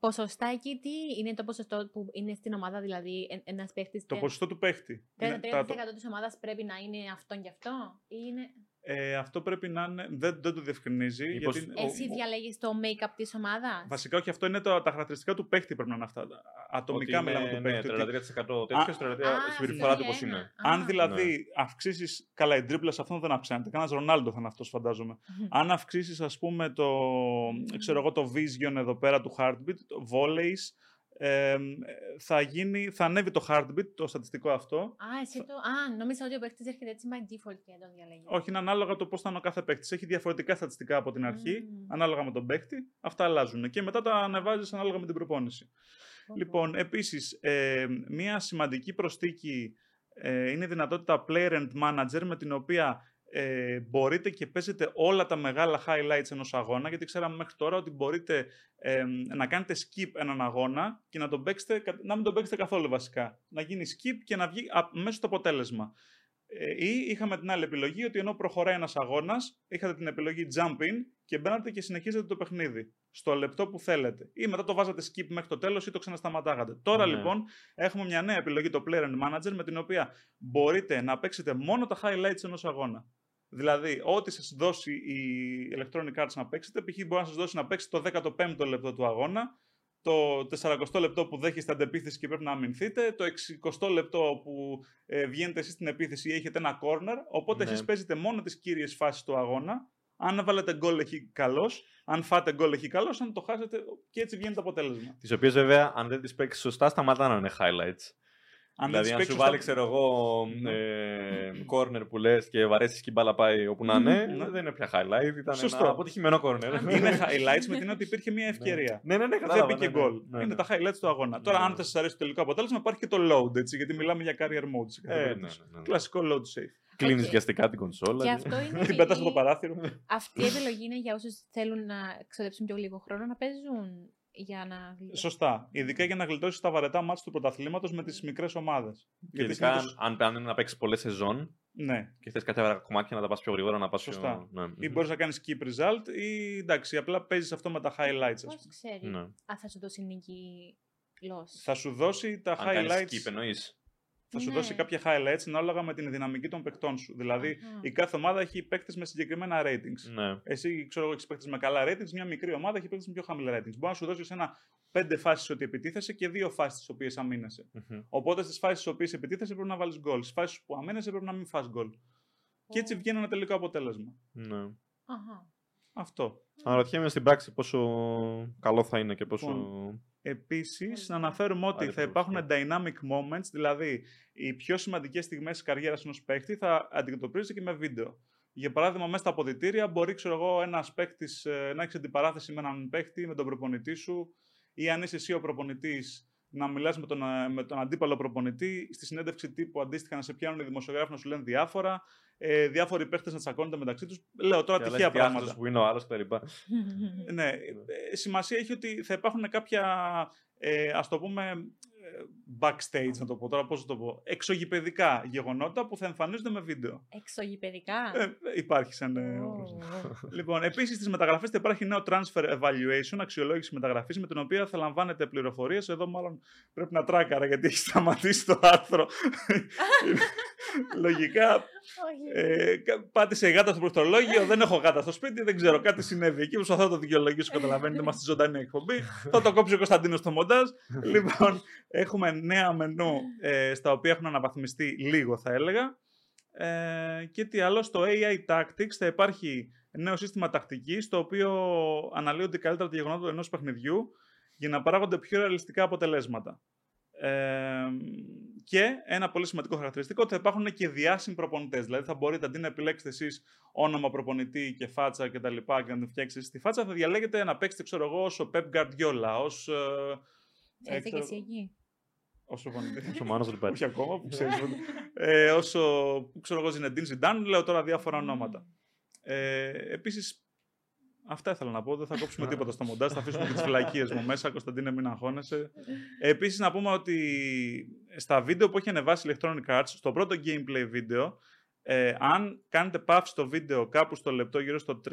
ποσοστά εκεί, τι είναι το ποσοστό που είναι στην ομάδα, δηλαδή ένας παίχτη. Το ποσοστό του παίκτη. 33% Είναι τα- το- της ομάδας πρέπει να είναι αυτόν και αυτό, ή είναι. Ε, αυτό πρέπει να είναι. Δεν, δεν το διευκρινίζει. Μήπως- γιατί ο- Εσύ ο- διαλέγεις το make-up της ομάδας. Βασικά, όχι, αυτό είναι το, τα χαρακτηριστικά του παίχτη πρέπει να είναι αυτά. Ατομικά Ότι μιλάμε είναι, του ναι, παίχτη. ότι 33% τέτοιο, 33% Α, συμπεριφορά του πώ συγκεκριμένα. είναι. Αν Α. δηλαδή αυξήσεις. Καλά, η τρίπλα σε αυτόν δεν αυξάνεται. Κανένας Ρονάλντο θα είναι αυτός, φαντάζομαι. Αν αυξήσεις, ας πούμε, το, ξέρω εγώ, το vision εδώ πέρα του heartbeat, το volleys, ε, θα, γίνει, θα ανέβει το heartbeat, το στατιστικό αυτό. Α, εσύ το. Α, νόμιζα ότι ο παίχτη έρχεται έτσι by default και τον διαλέγεις. Όχι, είναι ανάλογα το πώς θα είναι ο κάθε παίκτης. Έχει διαφορετικά στατιστικά από την αρχή, Μμμ. ανάλογα με τον παίκτη. Αυτά αλλάζουν. Και μετά τα ανεβάζεις ανάλογα με την προπόνηση. Πω, πω. Λοιπόν, επίσης, ε, μία σημαντική προστίκη Ε, είναι η δυνατότητα Player and Manager με την οποία ε, μπορείτε και παίζετε όλα τα μεγάλα highlights ενός αγώνα, γιατί ξέραμε μέχρι τώρα ότι μπορείτε ε, να κάνετε skip έναν αγώνα και να, τον παίξετε, να μην τον παίξετε καθόλου βασικά. Να γίνει skip και να βγει μέσα το αποτέλεσμα. Ε, ή είχαμε την άλλη επιλογή ότι ενώ προχωράει ένας αγώνας, είχατε την επιλογή jump in και μπαίνατε και συνεχίζετε το παιχνίδι στο λεπτό που θέλετε. Ή μετά το βάζατε skip μέχρι το τέλος ή το ξανασταματάγατε. Τώρα ναι. λοιπόν έχουμε μια νέα επιλογή, το Player and Manager, με την οποία μπορείτε να παίξετε μόνο τα highlights ενός αγώνα. Δηλαδή, ό,τι σας δώσει η Electronic Arts να παίξετε, π.χ. μπορεί να σας δώσει να παίξετε το 15ο λεπτό του αγώνα, το 40 λεπτό που δέχεστε αντεπίθεση και πρέπει να αμυνθείτε, το 60 λεπτό που ε, βγαίνετε εσείς στην επίθεση ή έχετε ένα corner. Οπότε ναι. εσείς παίζετε μόνο τις κύριες φάσεις του αγώνα. Αν βάλετε γκολ έχει καλώ, αν φάτε γκολ έχει καλώ, αν το χάσετε και έτσι βγαίνει το αποτέλεσμα. Τις οποίες βέβαια, αν δεν τις παίξεις σωστά, σταματάνε να είναι highlights. Αν δηλαδή, αν σου βάλει, ξέρω εγώ, ναι. ε, corner που λες και βαρέσεις και η μπάλα πάει όπου να είναι, ναι. δεν είναι πια highlight. Ήταν Σωστό. ένα αποτυχημένο corner. είναι highlights με την ότι υπήρχε μια ευκαιρία. ναι, ναι, ναι, δεν μπήκε γκολ. Είναι τα highlights του αγώνα. Τώρα, αν δεν σα αρέσει το τελικό αποτέλεσμα, υπάρχει και το load, έτσι, γιατί μιλάμε για career mode. Ε, Κλασικό load safe. Κλείνεις βιαστικά την κονσόλα. Και αυτό είναι. Την πετάς το παράθυρο. Αυτή η επιλογή είναι για όσους θέλουν να ξοδέψουν πιο λίγο χρόνο να παίζουν για να Σωστά. Ειδικά για να γλιτώσει τα βαρετά μάτια του πρωταθλήματος με τις μικρές ομάδες. Και ειδικά αν, αν παίρνει να παίξει πολλές σεζόν ναι. και θες κάποια κομμάτια να τα πας πιο γρήγορα, να πας Σωστά. Πιο... Ναι. Ή μπορείς να κάνεις keep result ή εντάξει, απλά παίζεις αυτό με τα highlights. Πώ ξέρεις ναι. αν θα σου δώσει νίκη loss. Θα σου δώσει τα αν highlights. Keep, εννοείς θα σου ναι. δώσει κάποια highlights ανάλογα με την δυναμική των παικτών σου. Δηλαδή, η κάθε ομάδα έχει παίκτες με συγκεκριμένα ratings. Ναι. Εσύ, ξέρω εγώ, έχεις παίκτες με καλά ratings, μια μικρή ομάδα έχει παίκτες με πιο χαμηλά ratings. Μπορεί να σου δώσει ένα πέντε φάσεις ότι επιτίθεσαι και δύο φάσεις τι οποίες Οπότε στις φάσεις τι οποίες επιτίθεσαι πρέπει να βάλεις γκολ. Στις φάσεις που αμήνεσαι πρέπει να μην φας γκολ. Και έτσι βγαίνει ένα τελικό αποτέλεσμα. Ναι. Αυτό. Αναρωτιέμαι στην πράξη πόσο καλό θα είναι και πόσο. Λοιπόν, Επίσης, να αναφέρουμε ότι θα υπάρχουν dynamic moments, δηλαδή οι πιο σημαντικές στιγμές τη καριέρας ενός παίκτη θα αντιμετωπίζονται και με βίντεο. Για παράδειγμα, μέσα στα αποδητήρια μπορεί ξέρω εγώ, ένας παίκτης ε, να έχεις αντιπαράθεση με έναν παίκτη, με τον προπονητή σου, ή αν είσαι εσύ ο προπονητής, να μιλάς με τον, ε, με τον αντίπαλο προπονητή, στη συνέντευξη τύπου αντίστοιχα να σε πιάνουν οι δημοσιογράφοι να σου λένε διάφορα, ε, διάφοροι παίχτες να τσακώνονται μεταξύ τους. Λέω τώρα τυχαία πράγματα. που είναι ο άλλος κτλ. ναι, ε, σημασία έχει ότι θα υπάρχουν κάποια, ε, ας το πούμε, ε, backstage, να το πω τώρα, πώς το πω, εξωγηπαιδικά γεγονότα που θα εμφανίζονται με βίντεο. Εξωγηπαιδικά; Ε, υπάρχει σαν... λοιπόν, επίσης στις μεταγραφές θα υπάρχει νέο transfer evaluation, αξιολόγηση μεταγραφής, με την οποία θα λαμβάνετε πληροφορίες. Εδώ μάλλον πρέπει να τράκαρα, γιατί έχει σταματήσει το άρθρο. Λογικά, ε, πάτησε η γάτα στο πληκτρολόγιο, δεν έχω γάτα στο σπίτι, δεν ξέρω, κάτι συνέβη εκεί. Προσπαθώ να το δικαιολογήσω, καταλαβαίνετε, είμαστε ζωντανή εκπομπή. θα το κόψει ο Κωνσταντίνος στο μοντάζ. λοιπόν, έχουμε νέα μενού ε, στα οποία έχουν αναβαθμιστεί λίγο, θα έλεγα. Ε, και τι άλλο, στο AI Tactics θα υπάρχει νέο σύστημα τακτικής, το οποίο αναλύονται καλύτερα τα γεγονότα ενός παιχνιδιού για να παράγονται πιο ρεαλιστικά αποτελέσματα. Ε, και ένα πολύ σημαντικό χαρακτηριστικό ότι θα υπάρχουν και διάσημοι προπονητές. Δηλαδή θα μπορείτε αντί να επιλέξετε εσείς όνομα προπονητή και φάτσα κτλ. Και, και να το φτιάξετε στη φάτσα, θα διαλέγετε να παίξετε, ξέρω εγώ, ως ο Pep Guardiola, ως. Θα είσαι και εσύ εκεί. Όσο προπονητή. Όσο μάνος δεν Όχι ακόμα, που ξέρεις. ε, όσο, ξέρω εγώ, Ζινεντίν Ζιντάν, λέω τώρα διάφορα ονόματα. Ε, Επίσης, Αυτά ήθελα να πω. Δεν θα κόψουμε τίποτα στο μοντάζ. Θα αφήσουμε και τις φυλακίες μου μέσα. Κωνσταντίνε, μην αγχώνεσαι. Επίσης, να πούμε ότι στα βίντεο που έχει ανεβάσει Electronic Arts, στο πρώτο gameplay βίντεο, ε, αν κάνετε pause στο βίντεο κάπου στο λεπτό, γύρω στο 3,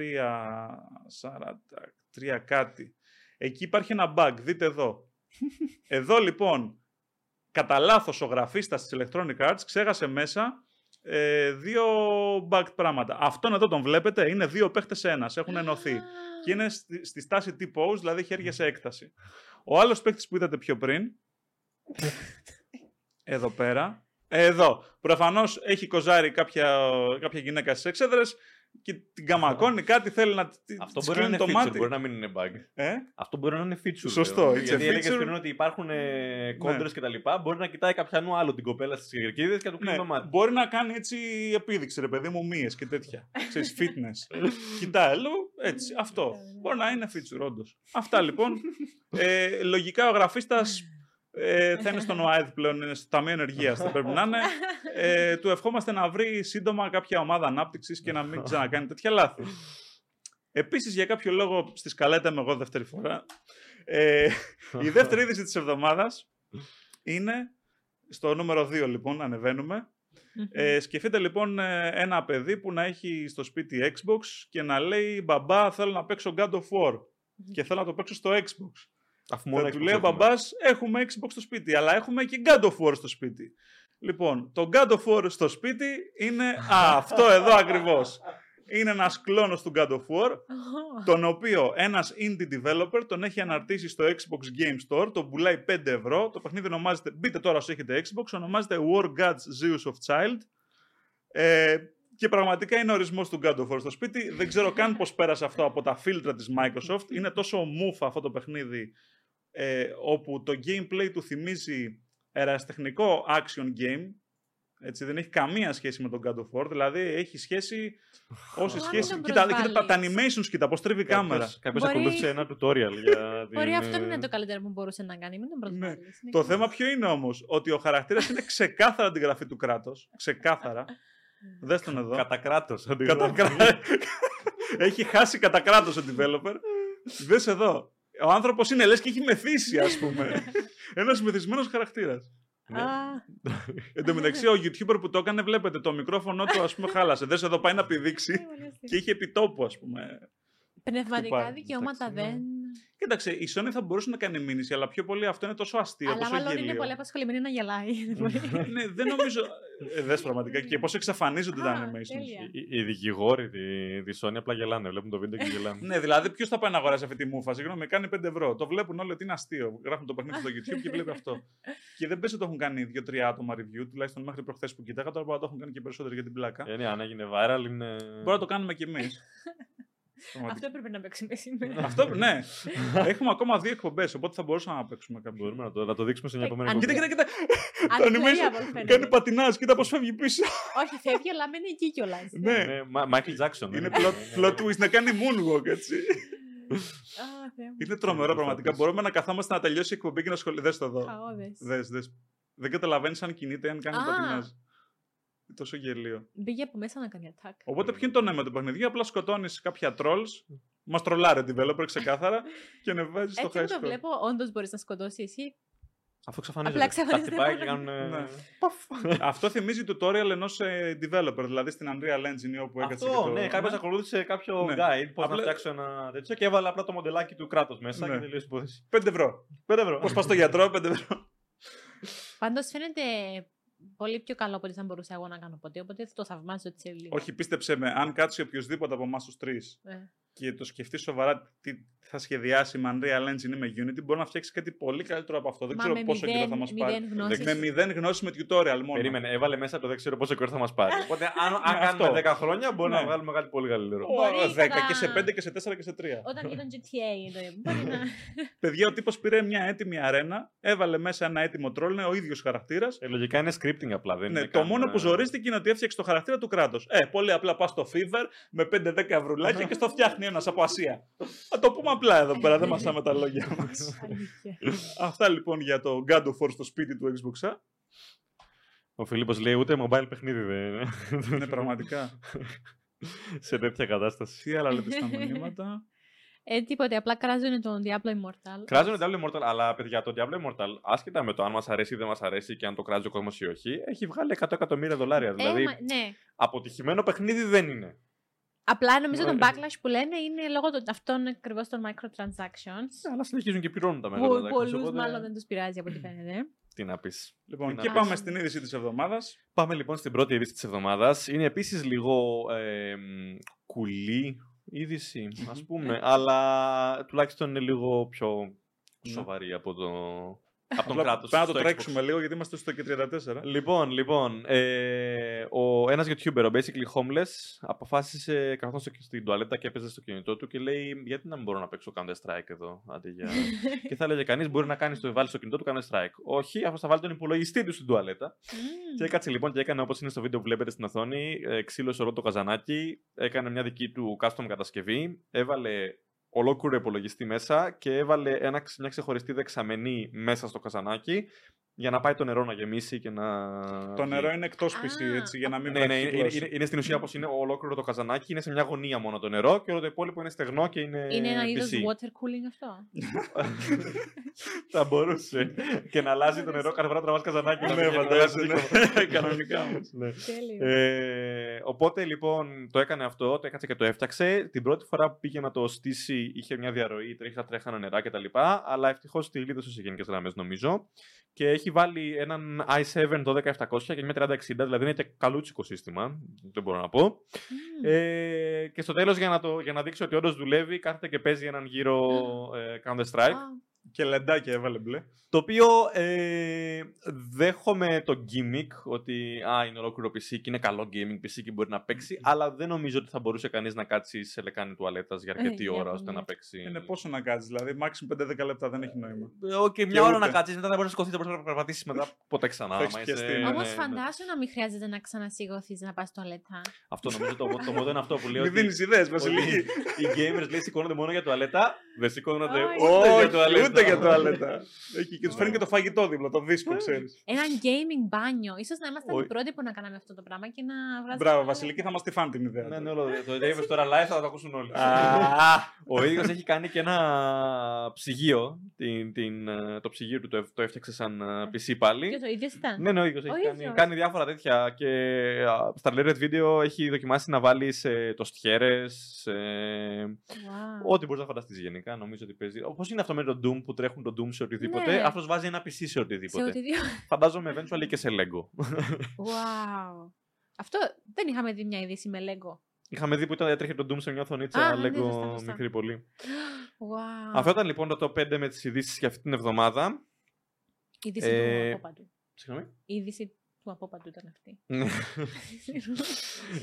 3 κάτι, εκεί υπάρχει ένα bug. Δείτε εδώ. εδώ λοιπόν, κατά λάθος ο γραφίστα τη Electronic Arts ξέχασε μέσα ε, δύο backed πράγματα. Αυτόν εδώ τον βλέπετε, είναι δύο παίχτες σε ένας, έχουν ενωθεί. Και είναι στη, στη στάση T-pose, δηλαδή χέρια σε έκταση. Ο άλλος παίχτης που είδατε πιο πριν, εδώ πέρα, εδώ. Προφανώς έχει κοζάρει κάποια, κάποια γυναίκα στις εξέδρες, και την καμακώνει κάτι, θέλει να Αυτό μπορεί να είναι το feature, μάτι. μπορεί να μην είναι bug. Ε; Αυτό μπορεί να είναι feature. Σωστό. Γιατί έλεγες πριν ότι υπάρχουν ε, κόντρες ναι. και τα λοιπά. Μπορεί να κοιτάει κάποιανού άλλο την κοπέλα στις κερκίδες και να του κλείνει ναι. το μάτι. Μπορεί να κάνει έτσι επίδειξη, ρε παιδί μου, μύες και τέτοια. Ξέρεις, fitness. Κοιτάει άλλο, έτσι. Αυτό. μπορεί να είναι feature, όντως. Αυτά λοιπόν. Ε, λογικά ο γραφίστας Ε, θα είναι στον ΟΑΕΔ πλέον, είναι στο Ταμείο Ενεργείας. θα πρέπει να είναι. Ε, του ευχόμαστε να βρει σύντομα κάποια ομάδα ανάπτυξης και να μην ξανακάνει τέτοια λάθη. Επίσης, για κάποιο λόγο, στη σκαλέτα είμαι εγώ δεύτερη φορά. Ε, η δεύτερη είδηση της εβδομάδας είναι στο νούμερο 2, λοιπόν, ανεβαίνουμε. Ε, σκεφτείτε λοιπόν ε, ένα παιδί που να έχει στο σπίτι Xbox και να λέει «Μπαμπά, θέλω να παίξω God of War και θέλω να το παίξω στο Xbox». Αφού Θα μόνο του Xbox λέει ο έχουμε. μπαμπάς, έχουμε Xbox στο σπίτι, αλλά έχουμε και God of War στο σπίτι. Λοιπόν, το God of War στο σπίτι είναι α, αυτό εδώ ακριβώς. Είναι ένας κλόνος του God of War, τον οποίο ένας indie developer τον έχει αναρτήσει στο Xbox Game Store, τον πουλάει 5 ευρώ, το παιχνίδι ονομάζεται, μπείτε τώρα όσο έχετε Xbox, ονομάζεται War Gods Zeus of Child ε, και πραγματικά είναι ορισμός του God of War στο σπίτι. Δεν ξέρω καν πώς πέρασε αυτό από τα φίλτρα της Microsoft. Είναι τόσο μούφα αυτό το παιχνίδι ε, όπου το gameplay του θυμίζει ερασιτεχνικό action game. Έτσι, δεν έχει καμία σχέση με τον God of War. Δηλαδή έχει σχέση όση μην σχέση. τον Κοίτα, κοίτα τα, τα προσβάλλεις. animations, κοίτα πώς τρίβει η κάμερα. Κάποιος Μπορεί- ακολούθησε ένα tutorial για. Μπορεί την, αυτό ε, είναι το καλύτερο που μπορούσε να κάνει. Μην τον προσβάλλεις. Είναι Το cool. θέμα ποιο είναι όμως, ότι ο χαρακτήρας είναι ξεκάθαρα αντιγραφή του κράτος. Ξεκάθαρα. Δες τον εδώ. Κατά κράτος. Κατά κρά- έχει χάσει κατά κράτος ο developer. Δες εδώ. Ο άνθρωπος είναι λες και έχει μεθύσει, ας πούμε. Ένας μεθυσμένος χαρακτήρας. Ναι. Α, Εν τω μεταξύ, ο YouTuber που το έκανε, βλέπετε, το μικρόφωνο του, ας πούμε, χάλασε. Δες εδώ πάει να πηδήξει είναι πολύ αστείο. και είχε επιτόπου, ας πούμε. Πνευματικά χτυπάει. δικαιώματα Εντάξει, ναι. δεν. Κοίταξε, η Sony θα μπορούσε να κάνει μήνυση, αλλά πιο πολύ αυτό είναι τόσο αστείο, Αλλά τόσο μάλλον γελίο. είναι πολύ απασχολημένη να γελάει. Δεν μπορεί. ναι, δεν νομίζω. Ε, δες πραγματικά και πώς εξαφανίζονται τα Α, animations. τέλεια. Οι, οι δικηγόροι τη, τη Sony απλά γελάνε. Βλέπουν το βίντεο και γελάνε. Ναι, δηλαδή, ποιος θα πάει να αγοράσει αυτή τη μούφα. Συγγνώμη, κάνει 5 ευρώ. Το βλέπουν όλοι ότι είναι αστείο. Γράφουν το παιχνίδι στο YouTube και βλέπει αυτό. και δεν πέσει ότι το έχουν κάνει 2-3 άτομα review, τουλάχιστον μέχρι προχθές που κοιτάγα. Τώρα μπορεί να το έχουν κάνει και περισσότερο για την πλάκα. Ε, ναι, αν έγινε viral είναι. Μπορεί να το κάνουμε κι εμείς. Αυτό έπρεπε να παίξουμε σήμερα. Αυτό, ναι. Έχουμε ακόμα δύο εκπομπές, οπότε θα μπορούσαμε να παίξουμε κάποιο. Μπορούμε να το, να το δείξουμε σε μια Ε, επόμενη αν- Κοίτα, εκπομπή. κοίτα, κοίτα. Το Unplayable animation φαίνεται. κάνει πατινάζ, κοίτα πώς φεύγει πίσω. Όχι, φεύγει, αλλά μένει εκεί κιόλας. ναι. Ναι, Μα- Michael Jackson. Είναι ναι. plot, plot twist να κάνει moonwalk, έτσι. Είναι τρομερό Είναι πραγματικά. προσπάθεια. Μπορούμε να καθόμαστε να τελειώσει η εκπομπή και να σχολιάσουμε. Δες το εδώ. Χαόδε. Δες, δες. Δεν καταλαβαίνεις αν κινείται, αν κάνει Α. πατινάζ. Είναι τόσο γελίο. Μπήκε από μέσα να κάνει attack. Οπότε ποιο είναι το νόημα του παιχνιδιού, απλά σκοτώνεις κάποια trolls, μας τρολάρει ο developer ξεκάθαρα και ανεβάζεις στο Έτσι high που το score. βλέπω, όντως μπορείς να σκοτώσει εσύ. Αφού εξαφανίζεται. Απλά εξαφανίζεται Τα χτυπάει μόνο. και κάνουν. Ναι. ε, Αυτό θυμίζει tutorial ενός developer, δηλαδή στην Unreal Engine όπου έκατσε. Αυτό, και το... ναι, κάποιος ακολούθησε κάποιο Ναι. guide πώς Απλά- να φτιάξω ένα τέτοιο και έβαλε απλά το μοντελάκι του κράτους μέσα Ναι. και τελείωσε η υπόθεση. 5 ευρώ. 5 ευρώ. Πώς πας στο γιατρό, 5 ευρώ. Πάντως φαίνεται πολύ πιο καλό από ό,τι θα μπορούσα εγώ να κάνω ποτέ. Οπότε το θαυμάζω έτσι λίγο. Όχι, πίστεψε με, αν κάτσει οποιοδήποτε από εμάς τους τρεις Ε. και το σκεφτείς σοβαρά τι θα σχεδιάσει με Unreal Engine ή με Unity, μπορεί να φτιάξει κάτι πολύ καλύτερο από αυτό. Δεν Μα ξέρω με πόσο καιρό θα μηδέν- μας πάρει. μηδέν γνώσεις. Με μηδέν γνώση με tutorial μόνο. Περίμενε, έβαλε μέσα το δεν ξέρω πόσο καιρό θα μας πάρει. Οπότε αν, αν Ναι, κάνουμε αυτό. 10 χρόνια μπορεί Ναι. να βγάλουμε κάτι πολύ καλύτερο. Ω, Μπορεί 10 κατά- και σε 5 και σε 4 και σε 3. Όταν ήταν GTA, το μπορεί να. Παιδιά, ο τύπος πήρε μια έτοιμη αρένα, έβαλε μέσα ένα έτοιμο τρόλ, είναι ο ίδιος χαρακτήρας. Ε, λογικά είναι scripting απλά. Δεν Ναι, είναι το καν, μόνο ε, που ζορίστηκε είναι ότι έφτιαξε το χαρακτήρα του κράτους. Ε, πολύ απλά πας στο Fever με 5-10 ευρουλάκια και στο φτιάχνει ένας από Ασία. Θα το πούμε απλά εδώ πέρα, δεν μασάμε τα λόγια μας. Αλήθεια. Αυτά λοιπόν για το God of War στο σπίτι του Xbox. α. Ο Φίλιππος λέει ούτε mobile παιχνίδι δεν είναι. Ναι, πραγματικά. σε τέτοια κατάσταση. Τι άλλα λέτε στα μηνύματα; Ε, τίποτε, απλά κράζουν τον Diablo Immortal. Κράζουν Diablo Immortal, αλλά παιδιά, το Diablo Immortal, άσχετα με το αν μας αρέσει ή δεν μας αρέσει και αν το κράζει ο κόσμος ή όχι, έχει βγάλει 100 εκατομμύρια δολάρια. Ε, Δηλαδή, μα- ναι. αποτυχημένο παιχνίδι δεν είναι. Απλά νομίζω Ναι. το backlash που λένε είναι λόγω των, αυτών ακριβώς των microtransactions. Ναι, αλλά συνεχίζουν και πληρώνουν τα Που μεγάλα πολλούς οπότε- μάλλον δεν τους πειράζει από ό,τι φαίνεται. Τι να πεις. Λοιπόν, Τι να και πεις. πάμε στην είδηση της εβδομάδας. Πάμε λοιπόν στην πρώτη είδηση της εβδομάδας. Είναι επίσης λίγο ε, μ, κουλή είδηση, ας Μμμ. πούμε, αλλά τουλάχιστον είναι λίγο πιο Ναι. σοβαρή από, το, από τον Απλά κράτος. Πάμε να το τρέξουμε λίγο γιατί είμαστε στο και 34. Λοιπόν, λοιπόν, ε, ο, ένας YouTuber, ο Basically Homeless, αποφάσισε καθώς στην τουαλέτα και έπαιζε στο κινητό του και λέει γιατί να μην μπορώ να παίξω Counter Strike εδώ, αντί για... και θα έλεγε κανείς μπορεί να κάνεις το, βάλεις στο κινητό του Counter Strike. Όχι, αυτός θα βάλει τον υπολογιστή του στην τουαλέτα. Μμμ. Και έκατσε λοιπόν και έκανε όπως είναι στο βίντεο που βλέπετε στην οθόνη, ε, ξύλωσε όλο το καζανάκι, έκανε μια δική του custom κατασκευή, έβαλε ολόκληρο υπολογιστή μέσα και έβαλε ένα, μια ξεχωριστή δεξαμενή μέσα στο καζανάκι για να πάει το νερό να γεμίσει και να. Το νερό βγει. είναι εκτός PC, Α, έτσι, για να μην Ναι, ναι, βρέχει είναι, κυκλώσει. είναι, είναι στην ουσία όπως είναι ολόκληρο το καζανάκι, είναι σε μια γωνία μόνο το νερό και όλο το υπόλοιπο είναι στεγνό και είναι. Είναι ένα είδος PC. water cooling αυτό. Θα μπορούσε. και να αλλάζει το νερό κάθε φορά που τραβάς καζανάκι. να Ναι, μην φαντάζεσαι, αλλάζει. ναι. Κανονικά όμως. Ναι. Τέλειο. Ε, οπότε λοιπόν το έκανε αυτό, το έκατσε και το έφτιαξε. Την πρώτη φορά που πήγε να το στήσει είχε μια διαρροή, τρέχει τα τρέχανα νερά κτλ. Αλλά ευτυχώς τη λίδωσε σε γενικές γραμμές νομίζω. Και έχει βάλει έναν i7 12700 και μια 3060, δηλαδή είναι και καλούτσικο σύστημα. Δεν μπορώ να πω. Μμμ. Ε, και στο τέλος, για, να το- για να δείξει ότι όντως δουλεύει, κάθεται και παίζει έναν γύρο ε, Counter-Strike. Α, Και λεντάκια έβαλε μπλε. Το οποίο ε, δέχομαι το gimmick ότι α, είναι ολόκληρο PC και είναι καλό gaming PC και μπορεί να παίξει, αλλά δεν νομίζω ότι θα μπορούσε κανείς να κάτσει σε λεκάνη τουαλέτας για αρκετή Ε, ώρα για ώστε πολύ. να παίξει. Είναι πόσο να κάτσεις, δηλαδή, maximum 5-10 λεπτά δεν έχει νόημα. Ε, Οκ, μια Και ώρα ούτε. να κάτσεις, μετά θα μπορείς να σηκωθείς, θα μπορείς να περπατήσεις μετά ποτέ ξανά. Θα έχεις άμα πιαστεί, είσαι- ναι, Όμως ναι, ναι. φαντάσου να μην χρειάζεται να ξανασηκωθείς να πας τουαλέτα. Αυτό νομίζω το, το μότο είναι αυτό που λέει Μην ότι, δίνεις ιδέες, ότι Βασιλική. οι gamers λέει σηκώνονται μόνο για τουαλέτα, δεν σηκώνονται Όχι. ούτε για Όχι, τουαλέτα. Ούτε για τουαλέτα. Έχει και τους Ναι. φέρνει και το φαγητό δίπλα, το δίσκο, ξέρεις. Ένα gaming μπάνιο. Ίσως να ήμασταν οι Όχι. πρώτοι που να κάναμε αυτό το πράγμα και να βγάζουμε. Μπράβο, όλα. Βασιλική, θα μας τη φάνε την ιδέα. Ναι, τώρα. ναι, όλο. Το Davis τώρα live θα το ακούσουν όλοι. Α, Ο ίδιος έχει κάνει και ένα ψυγείο. Την, την, ε, το ψυγείο του το, εφ- το έφτιαξε σαν ε, PC πάλι. Ποιο το ίδιος ήταν; Ναι, ναι, ο ίδιος Ο έχει κάνει, ίδιος. κάνει διάφορα τέτοια. Και α, στα Lered Video έχει δοκιμάσει να βάλει σε τοστιέρες. Σε... Wow. Ό,τι μπορείς να φανταστείς γενικά. Νομίζω ότι παίζει. Όπω είναι αυτό με το Doom που τρέχουν το Doom σε οτιδήποτε. Ναι. Αυτός βάζει ένα PC σε Σε οτιδήποτε. οτιδήποτε. Φαντάζομαι eventually και σε Lego. Wow. Αυτό δεν είχαμε δει μια είδηση με Lego. Είχαμε δει που ήταν, έτρεχε το Doom σε μια οθονίτσα Α, ναι, Lego σωστά, σωστά. μικρή πολύ. Wow. Αυτό ήταν λοιπόν το top 5 με τις ειδήσεις για αυτή την εβδομάδα. Η είδηση Ε, του απόπαντου. Συγγνώμη. Η είδηση του απόπαντου ήταν αυτή.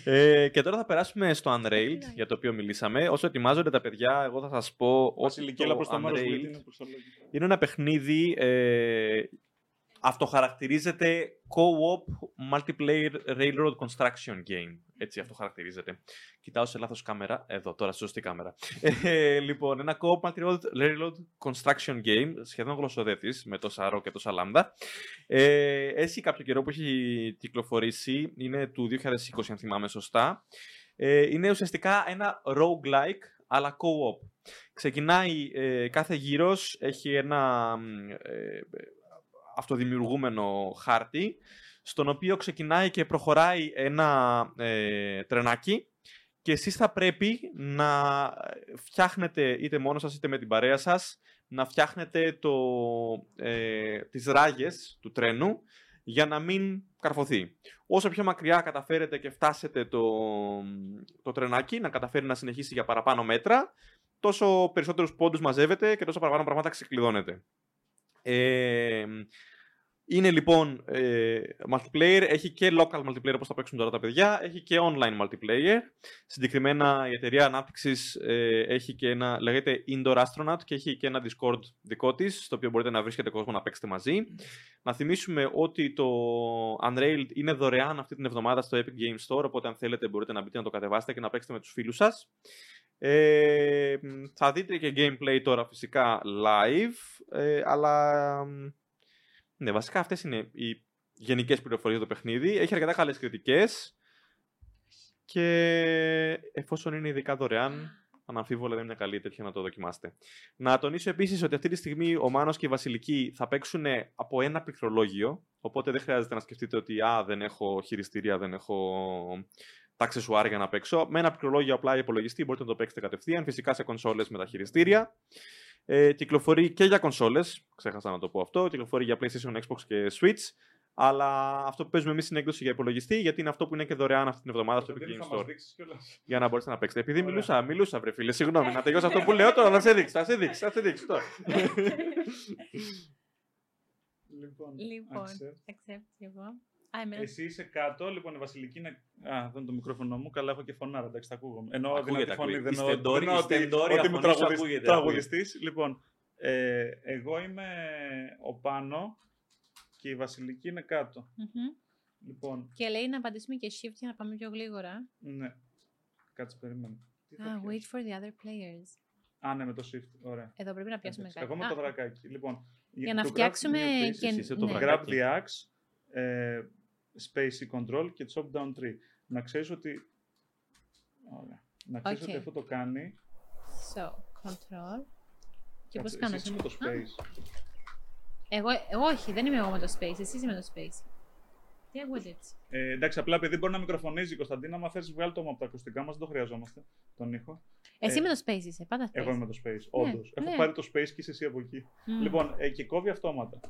ε, και τώρα θα περάσουμε στο Unrailed, Κοίταξε. για το οποίο μιλήσαμε. Όσο ετοιμάζονται τα παιδιά, εγώ θα σας πω ότι Βασιλική, έλα το προ το μέρος που Unrailed είναι προς το λόγο. είναι ένα παιχνίδι, ε, αυτοχαρακτηρίζεται co-op multiplayer railroad construction game. Έτσι αυτό χαρακτηρίζεται. Κοιτάω σε λάθος κάμερα. Εδώ, τώρα, στη σωστή κάμερα. Ε, λοιπόν, ένα co-op multiplayer railroad construction game, σχεδόν γλωσσοδέτης, με τόσα ρο και τόσα λάμδα. Ε, έχει κάποιο καιρό που έχει κυκλοφορήσει, είναι του 2020 αν θυμάμαι σωστά. Ε, είναι ουσιαστικά ένα roguelike, αλλά co-op. Ξεκινάει ε, κάθε γύρος, έχει ένα μ, ε, αυτοδημιουργούμενο χάρτη, στον οποίο ξεκινάει και προχωράει ένα ε, τρενάκι και εσείς θα πρέπει να φτιάχνετε είτε μόνος σας είτε με την παρέα σας να φτιάχνετε το, ε, τις ράγες του τρένου για να μην καρφωθεί. Όσο πιο μακριά καταφέρετε και φτάσετε το, το τρενάκι να καταφέρει να συνεχίσει για παραπάνω μέτρα, τόσο περισσότερους πόντους μαζεύετε και τόσο παραπάνω πράγματα ξεκλειδώνετε. Ε, είναι λοιπόν ε, multiplayer, έχει και local multiplayer όπως θα παίξουν τώρα τα παιδιά, έχει και online multiplayer. Συγκεκριμένα η εταιρεία ανάπτυξης ε, έχει και ένα, λέγεται Indoor Astronaut και έχει και ένα Discord δικό της, στο οποίο μπορείτε να βρίσκετε κόσμο να παίξετε μαζί. Να θυμίσουμε ότι το Unrailed είναι δωρεάν αυτή την εβδομάδα στο Epic Games Store, οπότε αν θέλετε μπορείτε να μπείτε να το κατεβάσετε και να παίξετε με τους φίλους σας. Ε, μ, θα δείτε και gameplay τώρα φυσικά live, ε, αλλά μ, ναι, βασικά αυτές είναι οι γενικές πληροφορίες για το παιχνίδι. Έχει αρκετά καλές κριτικές και εφόσον είναι ειδικά δωρεάν, αναμφίβολα δεν είναι καλή τέτοια να το δοκιμάσετε. Να τονίσω επίσης ότι αυτή τη στιγμή ο Μάνος και η Βασιλική θα παίξουν από ένα πληκτρολόγιο, οπότε δεν χρειάζεται να σκεφτείτε ότι α, δεν έχω χειριστήρια, δεν έχω τα αξεσουάρ για να παίξω. Με ένα πληκτρολόγιο απλά υπολογιστή μπορείτε να το παίξετε κατευθείαν, φυσικά σε κονσόλες με τα χειριστήρια. Ε, κυκλοφορεί και για κονσόλες, ξέχασα να το πω αυτό, κυκλοφορεί για PlayStation, Xbox και Switch. Αλλά αυτό που παίζουμε εμείς είναι έκδοση για υπολογιστή, γιατί είναι αυτό που είναι και δωρεάν αυτή την εβδομάδα στο Epic Δεν θα Games μας Store. δείξεις κιόλας. Για να μπορέσετε να παίξετε. Επειδή Ωραία. μιλούσα, μιλούσα, βρε φίλε, συγγνώμη, να τελειώσω αυτό που λέω τώρα, να σε δείξω, θα σε δείξω, θα σε δείξω τώρα. Λοιπόν, Λοιπόν, accept. accept και εγώ. Α, εμένα. Εσύ είσαι κάτω, λοιπόν η Βασιλική είναι. Α, δεν είναι το μικρόφωνο μου, καλά έχω και φωνάρα, εντάξει, τα ακούγομαι. Ενώ Ακούγεται, δυνατή φωνή ακούγεται. δεν Η εννοώ στεντόρη- δεν εννοώ η ότι- στεντόρια ότι είμαι φωνή σου τραγουδιστής- ακούγεται, τραγουδιστής. Λοιπόν, ε, εγώ είμαι ο πάνω και η Βασιλική είναι κάτω. Μμμ. Λοιπόν, Και λέει να απαντήσουμε και shift για να πάμε πιο γλίγορα. ναι. Κάτσε, περίμενε. Τι θα Ah, πιάσω; wait for the other players. Α, ναι, με το shift. Ωραία. Εδώ πρέπει να πιάσουμε Εντάξει, κάτι. Εγώ με το Α, δρακάκι. Λοιπόν, Για να το grab φτιάξουμε new piece, και... εσύ είσαι το ναι. βρακάκι. Grab the axe, ε, space control και chop down tree. Να ξέρεις ότι... Ωραία. Να ξέρεις Οκ. ότι αυτό το κάνει... So, control. Και πώς Κάτσε, κάνω εσύ είσαι zoom. με το Α, space. Εγώ, εγώ όχι, δεν είμαι εγώ με το space, εσύ είσαι με το space. Τι ακούτε έτσι; Ε, εντάξει, απλά επειδή μπορεί να μικροφωνίζει η Κωνσταντίνα, άμα θες βγάλει το από τα ακουστικά μας, δεν το χρειαζόμαστε, τον ήχο. Εσύ Ε, με το space είσαι, πάντα space. Εγώ είμαι με το space, όντως. Έχω ναι. πάρει το space και είσαι εσύ από εκεί. Μμ. Λοιπόν, ε, και κόβει αυτόματα.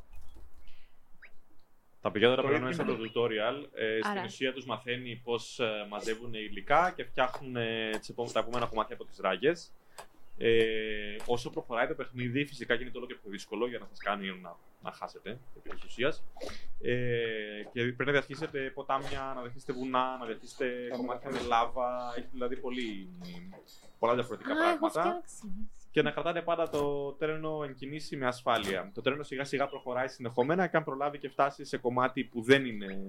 Τα παιδιά τώρα Το περνάνε ίδιο μέσα το tutorial. Ε, στην Άρα. ουσία τους μαθαίνει πώς μαζεύουν υλικά και φτιάχνουν ε, τις επόμε- τα επόμενα κομμάτια από τις ράγες. Ε, όσο προχωράει το παιχνίδι, φυσικά γίνεται όλο και πιο δύσκολο για να σας κάνει να, να χάσετε επί τη ουσίας. Ε, και πρέπει να διασχίσετε ποτάμια, να διασχίσετε βουνά, να διασχίσετε κομμάτια με λάβα. Έχει δηλαδή πολύ, πολλά διαφορετικά Α, έχω πράγματα φτιάξει. Και να κρατάτε πάντα το τρένο εν κινήσει με ασφάλεια. Το τρένο σιγά σιγά προχωράει συνεχόμενα και αν προλάβει και φτάσει σε κομμάτι που δεν, είναι,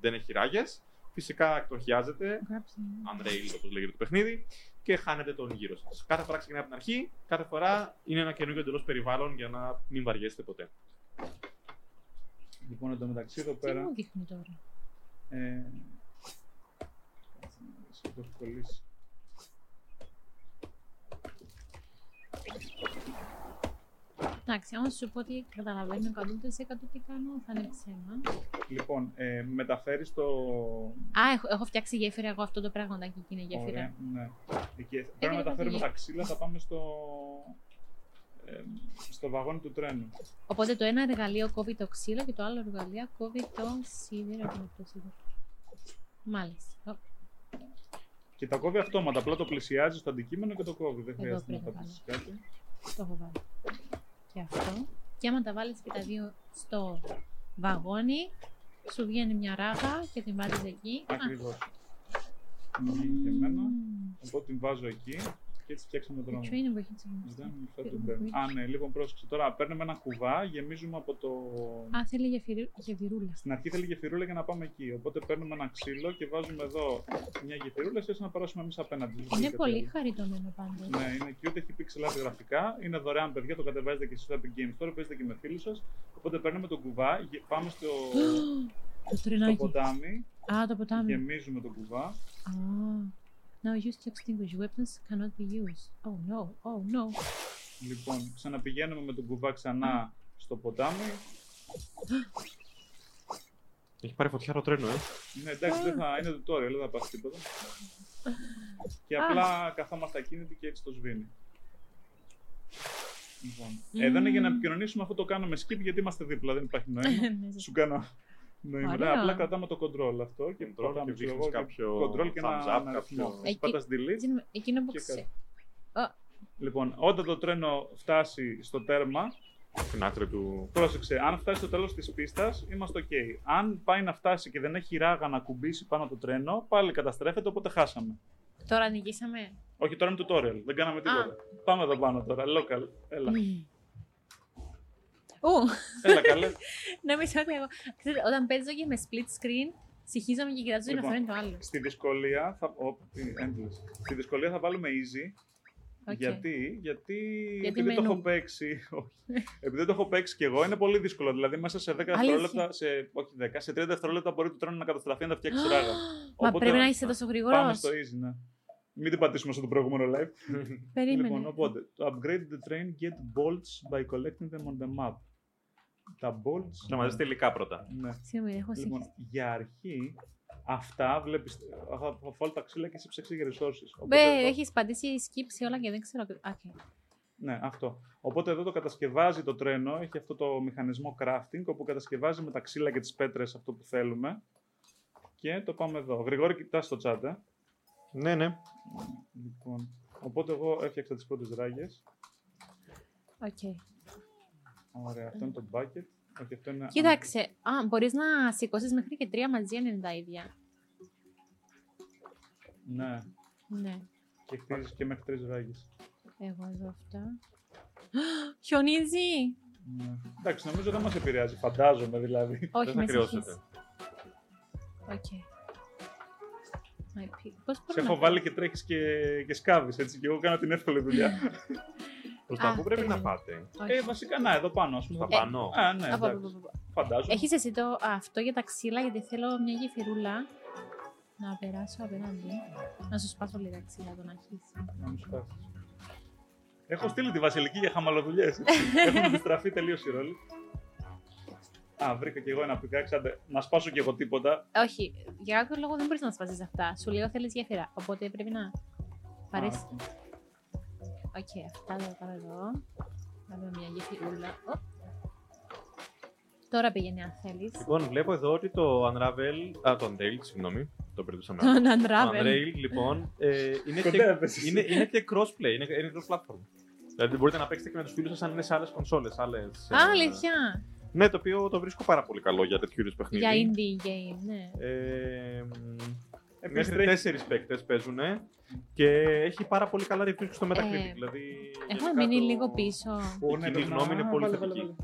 δεν έχει ράγες, φυσικά εκτροχιάζεται, Γράψε. unrail όπως λέγεται το παιχνίδι, και χάνετε τον γύρο σας. Κάθε φορά ξεκινάει από την αρχή, κάθε φορά είναι ένα καινούργιο εντελώς περιβάλλον για να μην βαριέστε ποτέ. Λοιπόν, εντωμεταξύ εδώ Τι πέρα... μου δείχνει τώρα; Ε, κάτσε να δεις, το έχω κολλήσει. Εντάξει, άμα σου πω ότι καταλαβαίνω 100% τι κάνω, θα είναι ψέμα. Λοιπόν, ε, μεταφέρεις το... Α, έχω, έχω φτιάξει γέφυρα εγώ αυτό το πράγματάκι εκεί είναι γέφυρα. Ωραία, ναι. Εκεί, πρέπει να Έκανε μεταφέρουμε τα τα ξύλα, θα πάμε στο... Ε, στο βαγόνι του τρένου. Οπότε το ένα εργαλείο κόβει το ξύλο και το άλλο εργαλείο κόβει το σίδερο. και το σίδερο. Μάλιστα. Ω, Και τα κόβει αυτόματα, απλά το πλησιάζει στο αντικείμενο και το κόβει. Δεν Εδώ χρειάζεται να πρέπει τα να πεις κάτι. Το έχω βάλει. Και αυτό. Και άμα τα βάλεις και τα δύο στο βαγόνι, σου βγαίνει μια ράγα και την βάζεις εκεί. Α, Ακριβώς. Μου βγήκε και εμένα, μμμ. οπότε την βάζω εκεί και έτσι φτιάξαμε τον Το δρόμο. train βοηθάει τις Δεν εμπιστίες. θα τον παίρνω. Α, ναι, λοιπόν, πρόσεξε. Τώρα παίρνουμε ένα κουβά, γεμίζουμε από το. Α, θέλει γεφυρου- γεφυρούλα. Στην αρχή θέλει γεφυρούλα για να πάμε εκεί. Οπότε παίρνουμε ένα ξύλο και βάζουμε εδώ μια γεφυρούλα και έτσι να περάσουμε εμείς απέναντι. Δεν Είναι έχει πολύ κάτι χαριτωμένο πάντως. άλλο. Ναι, είναι cute, έχει pixel art γραφικά. Είναι δωρεάν, παιδιά, το κατεβάζετε και εσείς στο Epic Games. Τώρα παίζετε και με φίλους σας. Οπότε παίρνουμε τον κουβά, γε- πάμε στο, Το στο τρενάκι. ποτάμι, Α, το ποτάμι. γεμίζουμε τον κουβά. Α. Now used to extinguish weapons cannot be used. Oh no, oh no. Λοιπόν, ξαναπηγαίνουμε με τον κουβά ξανά στο ποτάμι. Έχει πάρει φωτιά το τρένο, ε. Ναι, εντάξει, δεν θα είναι tutorial, δεν θα πάθει τίποτα. και απλά καθόμαστε ακίνητοι και έτσι το σβήνει. Λοιπόν, εδώ είναι για να Μμμ. επικοινωνήσουμε αυτό το κάνουμε skip γιατί είμαστε δίπλα, δεν υπάρχει νόημα. Ναι, Σου κάνω νόημα. Ναι, Ωραία. απλά κρατάμε το control αυτό και Control κρατάμε και ξέρω δείχνεις εγώ, κάποιο control και ένα, thumbs up, ένα αριθμό. κάποιο- Εσύ Εκεί- πατάς delete. Εκείνο- Εκείνο που Και ξέρω. Λοιπόν, όταν το τρένο φτάσει στο τέρμα, Στην άκρη του. πρόσεξε, αν φτάσει στο τέλος της πίστας, είμαστε ok. Αν πάει να φτάσει και δεν έχει ράγα να κουμπίσει πάνω το τρένο, πάλι καταστρέφεται, οπότε χάσαμε. Τώρα νικήσαμε. Όχι, τώρα είναι tutorial. Δεν κάναμε τίποτα. Πάμε εδώ πάνω τώρα. Local. Έλα. Ου, Έλα, καλέ. νόμιζα ότι εγώ. Ξέρετε, όταν παίζω και με split screen, συγχύζομαι και κοιτάζω Λοιπόν, να φέρνει το άλλο. Στη δυσκολία θα. Ω, τι, endless. Στη δυσκολία θα βάλουμε easy. Οκ. Γιατί, γιατί, Γιατί επειδή το με έχω νου. παίξει. όχι. επειδή το έχω παίξει κι εγώ, είναι πολύ δύσκολο. Δηλαδή, μέσα σε 10 δευτερόλεπτα, σε, όχι 10, σε 30 δευτερόλεπτα μπορεί το τρένο να καταστραφεί να τα φτιάξει ράγα. Μα Οπότε, πρέπει να είσαι τόσο γρήγορος. Πάμε στο easy, ναι. Μην την πατήσουμε στο προηγούμενο live. Περίμενε. Λοιπόν, οπότε, το upgrade the train get bolts by collecting them on the map. Τα bolts. Να μαζέψετε υλικά πρώτα. Ναι. Συγγνώμη, έχω Λοιπόν, σύγχυση. για αρχή, αυτά βλέπεις, θα, θα βάλω τα ξύλα και εσύ ψάξεις για resources. Μπε, εδώ- έχεις πατήσει skip σε όλα και δεν ξέρω. Οκ. Ναι, αυτό. Οπότε εδώ το κατασκευάζει το τρένο, έχει αυτό το μηχανισμό crafting, όπου κατασκευάζει με τα ξύλα και τις πέτρες αυτό που θέλουμε. Και το πάμε εδώ. Γρηγόρη, κοιτάς το chat, ε. Ναι, ναι. Λοιπόν, οπότε εγώ έφτιαξα τις πρώτες ράγες. Οκ. Ωραία, αυτό είναι το bucket. Όχι, αυτό είναι... Κοίταξε, α, μπορείς να σηκώσεις μέχρι και τρία μαζί αν είναι τα ίδια. Ναι, Ναι. και χτίζεις και μέχρι τρεις ράγες. Εγώ εδώ αυτά. Χιονίζει! Ναι. Εντάξει, νομίζω δεν μας επηρεάζει, φαντάζομαι δηλαδή. Όχι, Δεν με θα κρυώσετε. συγχύσεις. OK. My pick. Πώς Σε μπορώ να έχω πω; βάλει και τρέχεις και, και σκάβεις έτσι. Και εγώ κάνω την εύκολη δουλειά. Προς τα Α, πού πρέπει να περίμενε. πάτε. Όχι. ε, βασικά, να, εδώ πάνω, ας πούμε. Στα Ε, πάνω. Α, ναι, Από- από- εντάξει. από- από- Φαντάζομαι. Έχεις εσύ το, αυτό για τα ξύλα, γιατί θέλω μια γεφυρούλα να περάσω απέναντι. Να σου σπάσω λίγα ξύλα τον αρχίσει. Να μου σπάσεις. Έχω στείλει τη Βασιλική για χαμαλοδουλειές. Έχουν αντιστραφεί τελείως οι ρόλοι. Α, βρήκα κι εγώ ένα πικάξ. Άντε, να σπάσω κι εγώ τίποτα. Όχι, για κάποιο λόγο δεν μπορείς να σπάσεις αυτά. Σου λέω θέλεις γέφυρα. Οπότε πρέπει να πάρεις. Α, Οκ, αυτά θα τα πάρω εδώ. Βάλουμε μια γεφυρούλα. Ω. Τώρα πήγαινε αν θέλεις. Λοιπόν, βλέπω εδώ ότι το Unravel. Α, το Unrailed, συγγνώμη. Το μπερδέψαμε. Τον Το Unravel. Unrailed, λοιπόν, ε, είναι, και, Κοντεύεσαι. είναι, είναι και crossplay, είναι, είναι cross-platform. Δηλαδή μπορείτε να παίξετε και με τους φίλους σας αν είναι σε άλλες κονσόλες. Άλλες, ε, Α, αλήθεια. Ναι, το οποίο το βρίσκω πάρα πολύ καλό για τέτοιου είδους παιχνίδι. Για indie game, ναι. Ε, μ, Επίσης μέχρι τρέχει- τέσσερις παίκτες παίζουν και έχει πάρα πολύ καλά reviews στο Metacritic. Ε, δηλαδή, Έχουμε γενικά μείνει το- λίγο πίσω. Ω, η κοινή πρέπει να- γνώμη είναι Α, πολύ βάλε, θετική. βάλε, βάλε.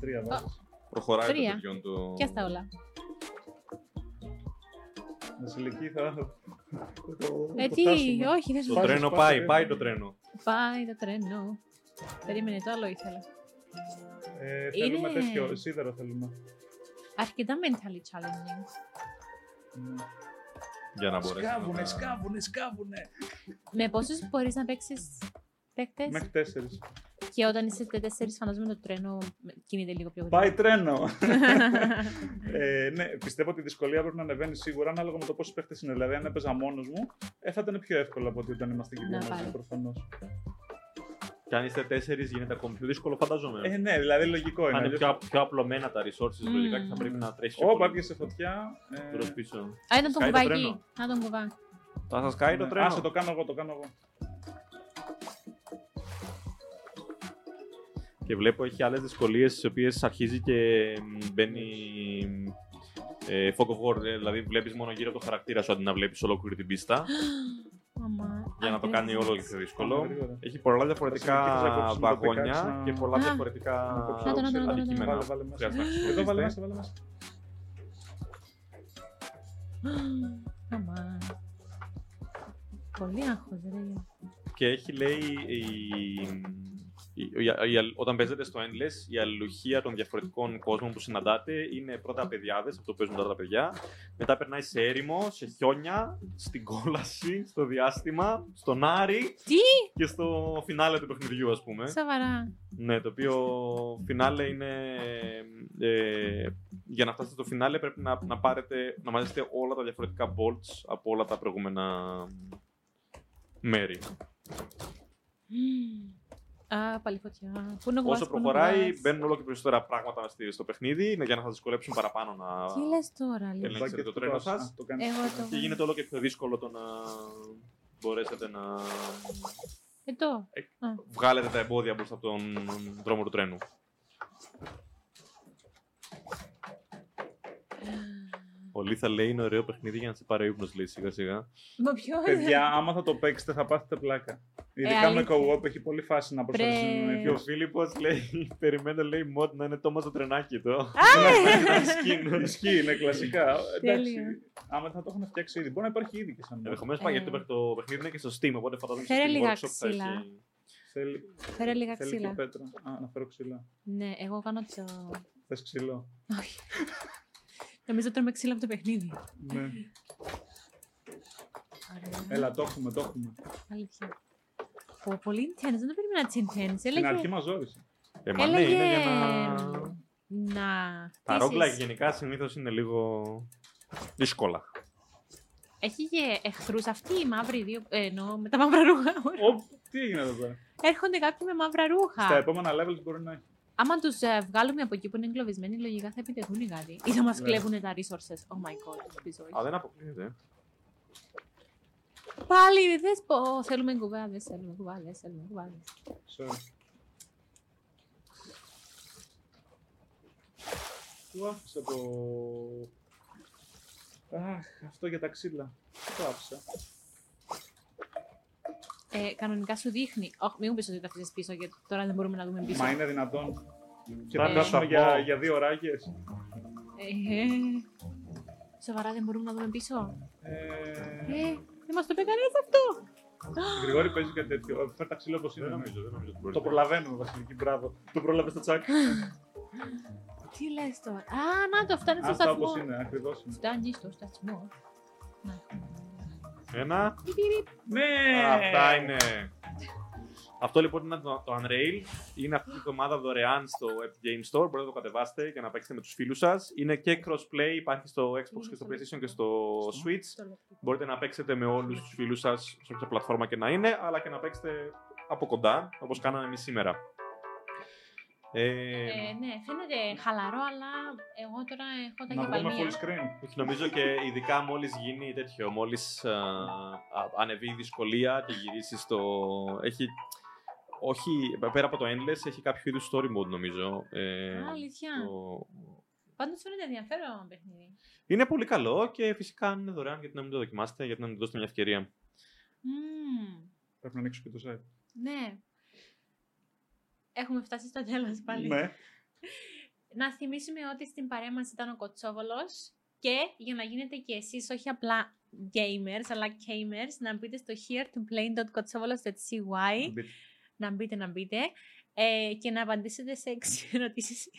Τρία βάζεις. Προχωράει Τρία. το παιδιόν το. Και αυτά όλα. Βασιλική θα... θα το- Ε, το τι, φτάσουμε. όχι, δεν σου Το Σπάσε, τρένο σπάσε, πάει, ρε. πάει το τρένο. Πάει το τρένο. Περίμενε, το άλλο ήθελα. Ε, θέλουμε Είναι- τέτοιο, σίδερο θέλουμε. Αρκετά mentally challenging. Ναι. Για να μπορέσει. Σκάβουνε, να... σκάβουνε, σκάβουνε. Με πόσους μπορείς να παίξεις παίκτες; Μέχρι τέσσερις. και όταν είσαι τέσσερις φαντάζομαι το τρένο κινείται λίγο πιο γρήγορα. Πάει τρένο. ε, ναι, πιστεύω ότι η δυσκολία πρέπει να ανεβαίνει σίγουρα ανάλογα με το πόσοι παίχτε είναι. Δηλαδή, αν έπαιζα μόνος μου, ε, θα ήταν πιο εύκολο από ότι όταν είμαστε και δύο Να μαζί πάλι. προφανώς. Και αν είστε τέσσερις, γίνεται ακόμη πιο δύσκολο, φαντάζομαι. Ε, ναι, δηλαδή λογικό είναι. αν είναι αλλιώς- πιο, πιο απλωμένα τα resources, Μμμ. λογικά και θα πρέπει να τρέχεις. Ω, πάτε σε φωτιά. Ε, Προς πίσω. Α, ήταν τον Σκάει το κουβάκι. τρένο. Να τον κουβά. Θα σας κάει το ναι. τρένο. Άσε, το κάνω εγώ, το κάνω εγώ. Και βλέπω έχει άλλες δυσκολίες τι οποίες αρχίζει και μ, μπαίνει. Ε, fog of war, ε, δηλαδή βλέπεις μόνο γύρω από το χαρακτήρα σου αντί να βλέπεις ολόκληρη την πίστα. Μαμά. για να το κάνει όλο και πιο δύσκολο. Πάμε γρήγορα. Έχει πολλά διαφορετικά Βασιλική, θα κόψουμε το βαγόνια πικάξ να- και πολλά Α. διαφορετικά Να το, να το, να το, να το, να το. αντικείμενα. Βάλε, βάλε μέσα. Χρειάζεται να Εδώ βάλε χρησιμοποιήσετε. μέσα, βάλε μέσα. Μαμά. Πολύ άγχος, ρε. Και έχει λέει η, η- η- η- όταν παίζετε στο Endless, η αλληλουχία των διαφορετικών κόσμων που συναντάτε είναι πρώτα παιδιάδες, αυτό που παίζουν τώρα τα παιδιά. Μετά περνάει σε έρημο, σε χιόνια, στην κόλαση, στο διάστημα, στον Άρη Τι! και στο φινάλε του παιχνιδιού, ας πούμε. Σαβαρά. Ναι, το οποίο φινάλε είναι. Ε, για να φτάσετε στο φινάλε πρέπει να, να, πάρετε, να μαζέψετε όλα τα διαφορετικά bolts από όλα τα προηγούμενα μέρη. Α, πάλι φωτιά. Πού να κουβάς, Όσο πού να προχωράει, κουβάς. μπαίνουν όλο και περισσότερα πράγματα στη- στο παιχνίδι είναι για να σας δυσκολέψουν παραπάνω να. Τι λες τώρα, Λίζα. Ελέγξτε Μπάκετ το του τρένο πας. σας. Α, το κάνεις. Εγώ το... Και γίνεται όλο και πιο δύσκολο το να μπορέσετε να Εδώ. βγάλετε τα εμπόδια μπροστά από τον δρόμο του τρένου. Ο Λίθα λέει είναι ωραίο παιχνίδι για να σε πάρει ο ύπνος, λέει σιγά σιγά. Μα ποιος; Παιδιά, άμα θα το παίξετε, θα πάθετε πλάκα. Ειδικά με αλήθεια. co-op έχει πολύ φάση να προσπαθήσουν Πρέ- Και ο Φίλιππος λέει, περιμένω λέει mod να είναι τόμα το τρενάκι το. Ισχύει, ισχύει, είναι κλασικά. Εντάξει, Τέλειο. άμα θα το έχουν φτιάξει ήδη. Μπορεί να υπάρχει ήδη και σαν mod. Ενδεχομένως πάει γιατί Ε. το παιχ- το παιχνίδι είναι και στο Steam, οπότε φαντάζομαι στο Φέρε Steam λίγα Workshop θα ξύλα. έχει... Θέλει, Φέρε λίγα θέλει και ξύλα. πέτρα. Α, να φέρω ξύλα. Ναι, εγώ κάνω το... Θες ξύλο; Όχι. Νομίζω τρώμε ξύλα από το παιχνίδι. ναι. Ωραία. Έλα, το έχουμε, το έχουμε. Αλήθεια. Πω, πολύ intense, δεν το περίμενα έτσι intense. Στην Έλεγε αρχή μας ζόρισε. Ε, μα ναι, Έλεγε- είναι για να... να Τα χτίσεις- roguelike γενικά συνήθως είναι λίγο δύσκολα. Έχει και εχθρούς αυτοί οι μαύροι δύο, ε, εννοώ με τα μαύρα ρούχα. Ω, τι έγινε εδώ πέρα; Έρχονται κάποιοι με μαύρα ρούχα. Στα επόμενα levels μπορεί να έχει. Άμα τους βγάλουμε από εκεί που είναι εγκλωβισμένοι, λογικά θα επιτεθούν κάτι. Ή θα μας Ναι. κλέβουν τα resources. Oh my god, ελπίζω όχι. Α, δεν αποκλείεται. Πάλι δεν πω. Θέλουμε κουβάδε, θέλουμε κουβάδε, θέλουμε κουβάδε. Sorry. Του άφησα το... Αχ, αυτό για τα ξύλα. Το άφησα. Ε, κανονικά σου δείχνει. Όχι, μην μου πεις ότι τα αφήσεις πίσω, γιατί τώρα δεν μπορούμε να δούμε πίσω. Μα είναι δυνατόν. Και Θα θα το κάτσουμε πω. για, για δύο ώρακες. Ε, Σοβαρά δεν μπορούμε να δούμε πίσω. Ε, Ε, δεν μας το είπε κανένας αυτό. Γρηγόρη παίζει κάτι τέτοιο. Φέρ τα ξύλο όπως είναι. Δεν νομίζω, δεν νομίζω ότι μπορείς Το να- προλαβαίνουμε, Βασιλική, μπράβο. Το πρόλαβες στο τσάκ. Τι λες τώρα. Α, να το φτάνει στο Αυτά σταθμό. όπως είναι, ακριβώς είναι. Φτάνει στο σταθμό. Να έχουμε. Ένα. Πιπ, πιπ. Ναι! Αυτά είναι. Αυτό λοιπόν είναι το, το Unrail. Είναι αυτή τη εβδομάδα δωρεάν στο Epic Game Store. Μπορείτε να το κατεβάσετε και να παίξετε με τους φίλους σας. Είναι και crossplay, υπάρχει στο Xbox και στο PlayStation και στο Switch. Το λεπτό. Μπορείτε να παίξετε με όλους τους φίλους σας, σε όποια πλατφόρμα και να είναι, αλλά και να παίξετε από κοντά, όπως κάναμε εμείς σήμερα. Ε, Ε, ναι, φαίνεται χαλαρό, αλλά εγώ τώρα έχω τα Να βγούμε κεφαλαία. full screen. όχι, νομίζω και ειδικά μόλις γίνει τέτοιο, μόλις α, α, ανεβεί η δυσκολία και γυρίσει στο... Έχει, όχι, πέρα από το Endless, έχει κάποιο είδους story mode νομίζω. Ε, Α, αλήθεια. το- Πάντως φαίνεται ενδιαφέρον παιχνίδι. Είναι πολύ καλό και φυσικά αν είναι δωρεάν γιατί να μην το δοκιμάσετε, γιατί να μην του δώσετε μια ευκαιρία. Μμμ, Πρέπει να ανοίξω και το site. ναι. Έχουμε φτάσει στο τέλος πάλι. Ναι. Να θυμίσουμε ότι στην παρέα μας ήταν ο Κοτσόβολος και για να γίνετε και εσείς όχι απλά gamers, αλλά gamers, να μπείτε στο here to play.kotsovolos.cy Μπείτε. Να μπείτε, να μπείτε ε, και να απαντήσετε σε έξι ερωτήσεις.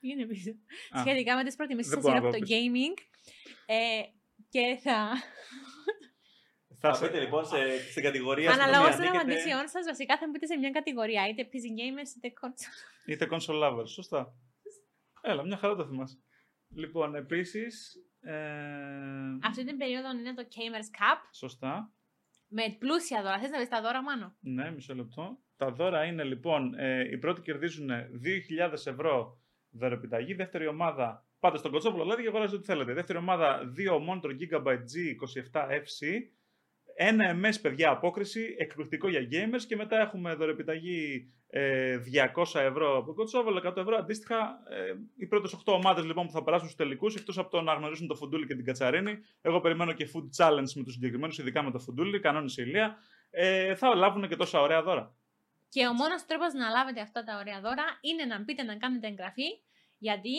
Πήγαινε πίσω; Α, Σχετικά με τις προτιμήσεις δεν σας μπορώ να από το πάω gaming. Ε, και θα Θα Θα σε... μπείτε λοιπόν σε, στην κατηγορία αναλόγως στην των οποία ανήκετε. απαντήσεών σας, βασικά θα μπείτε σε μια κατηγορία, είτε PC gamers είτε console. Είτε console lovers, σωστά. Έλα, μια χαρά το θυμάσαι. Λοιπόν, επίσης... Ε... Αυτή την περίοδο είναι το Gamers Cup Σωστά. Με πλούσια δώρα. Θες να βρεις τα δώρα, Μάνο; Ναι, μισό λεπτό. Τα δώρα είναι λοιπόν, ε, οι πρώτοι κερδίζουν 2.000 ευρώ δωρεπιταγή. Δεύτερη ομάδα, πάτε στον κοτσόπουλο, δηλαδή και αγοράζετε ό,τι θέλετε. Δεύτερη ομάδα, 2 monitor Gigabyte G27FC. Ένα MS, παιδιά, απόκριση, εκπληκτικό για gamers και μετά έχουμε δωρεπιταγή ε, 200 ευρώ από το κοτσόβολο, 100 ευρώ αντίστοιχα. Ε, οι πρώτες 8 ομάδες λοιπόν που θα περάσουν στους τελικούς, εκτός από το να γνωρίσουν το φουντούλι και την κατσαρίνη, εγώ περιμένω και food challenge με τους συγκεκριμένους, ειδικά με το φουντούλι, κανόνισε η Ηλία, ε, θα λάβουν και τόσα ωραία δώρα. Και ο μόνος τρόπος να λάβετε αυτά τα ωραία δώρα είναι να μπείτε να κάνετε εγγραφή, γιατί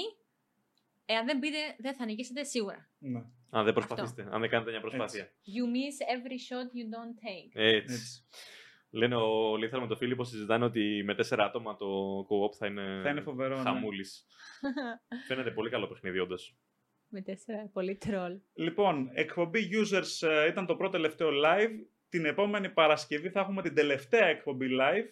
εάν δεν μπείτε δεν θα νικήσετε σίγουρα. Ναι, Αν δεν προσπαθήσετε, αν δεν κάνετε μια προσπάθεια. You miss every shot you don't take. Έτσι. έτσι. Λένε ο Λίθαρ με τον Φίλιππο συζητάνε ότι με τέσσερα άτομα το co-op θα είναι, Θα είναι φοβερό, ναι. χαμούλης. Φαίνεται πολύ καλό παιχνίδι όντως. με τέσσερα, πολύ τρόλ. Λοιπόν, εκπομπή users ε, ήταν το πρώτο τελευταίο live. Την επόμενη Παρασκευή θα έχουμε την τελευταία εκπομπή live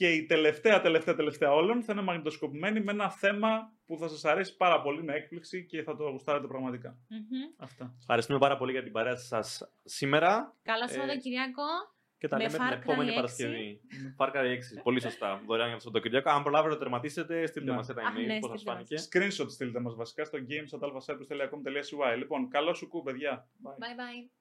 και η τελευταία, τελευταία, τελευταία όλων θα είναι μαγνητοσκοπημένη με ένα θέμα που θα σας αρέσει πάρα πολύ με έκπληξη και θα το γουστάρετε πραγματικά. Αυτά. Ευχαριστούμε πάρα πολύ για την παρέα σας σήμερα Καλό Ε, Σαββατοκυριακό. και τα Με λέμε την Far Cry επόμενη 6. Παρασκευή. Far Cry 6. Πολύ σωστά. Δωρεάν για το Σαββατοκυριακό. Αν προλάβετε να το τερματίσετε, στείλτε Ναι. μας ένα Αχ, ναι, email πώς σας στείλτε μας. φάνηκε. Screenshot στείλτε μας βασικά στο games.alphacyprus.com.cy Λοιπόν, καλό σου κου, παιδιά. Bye. Bye bye.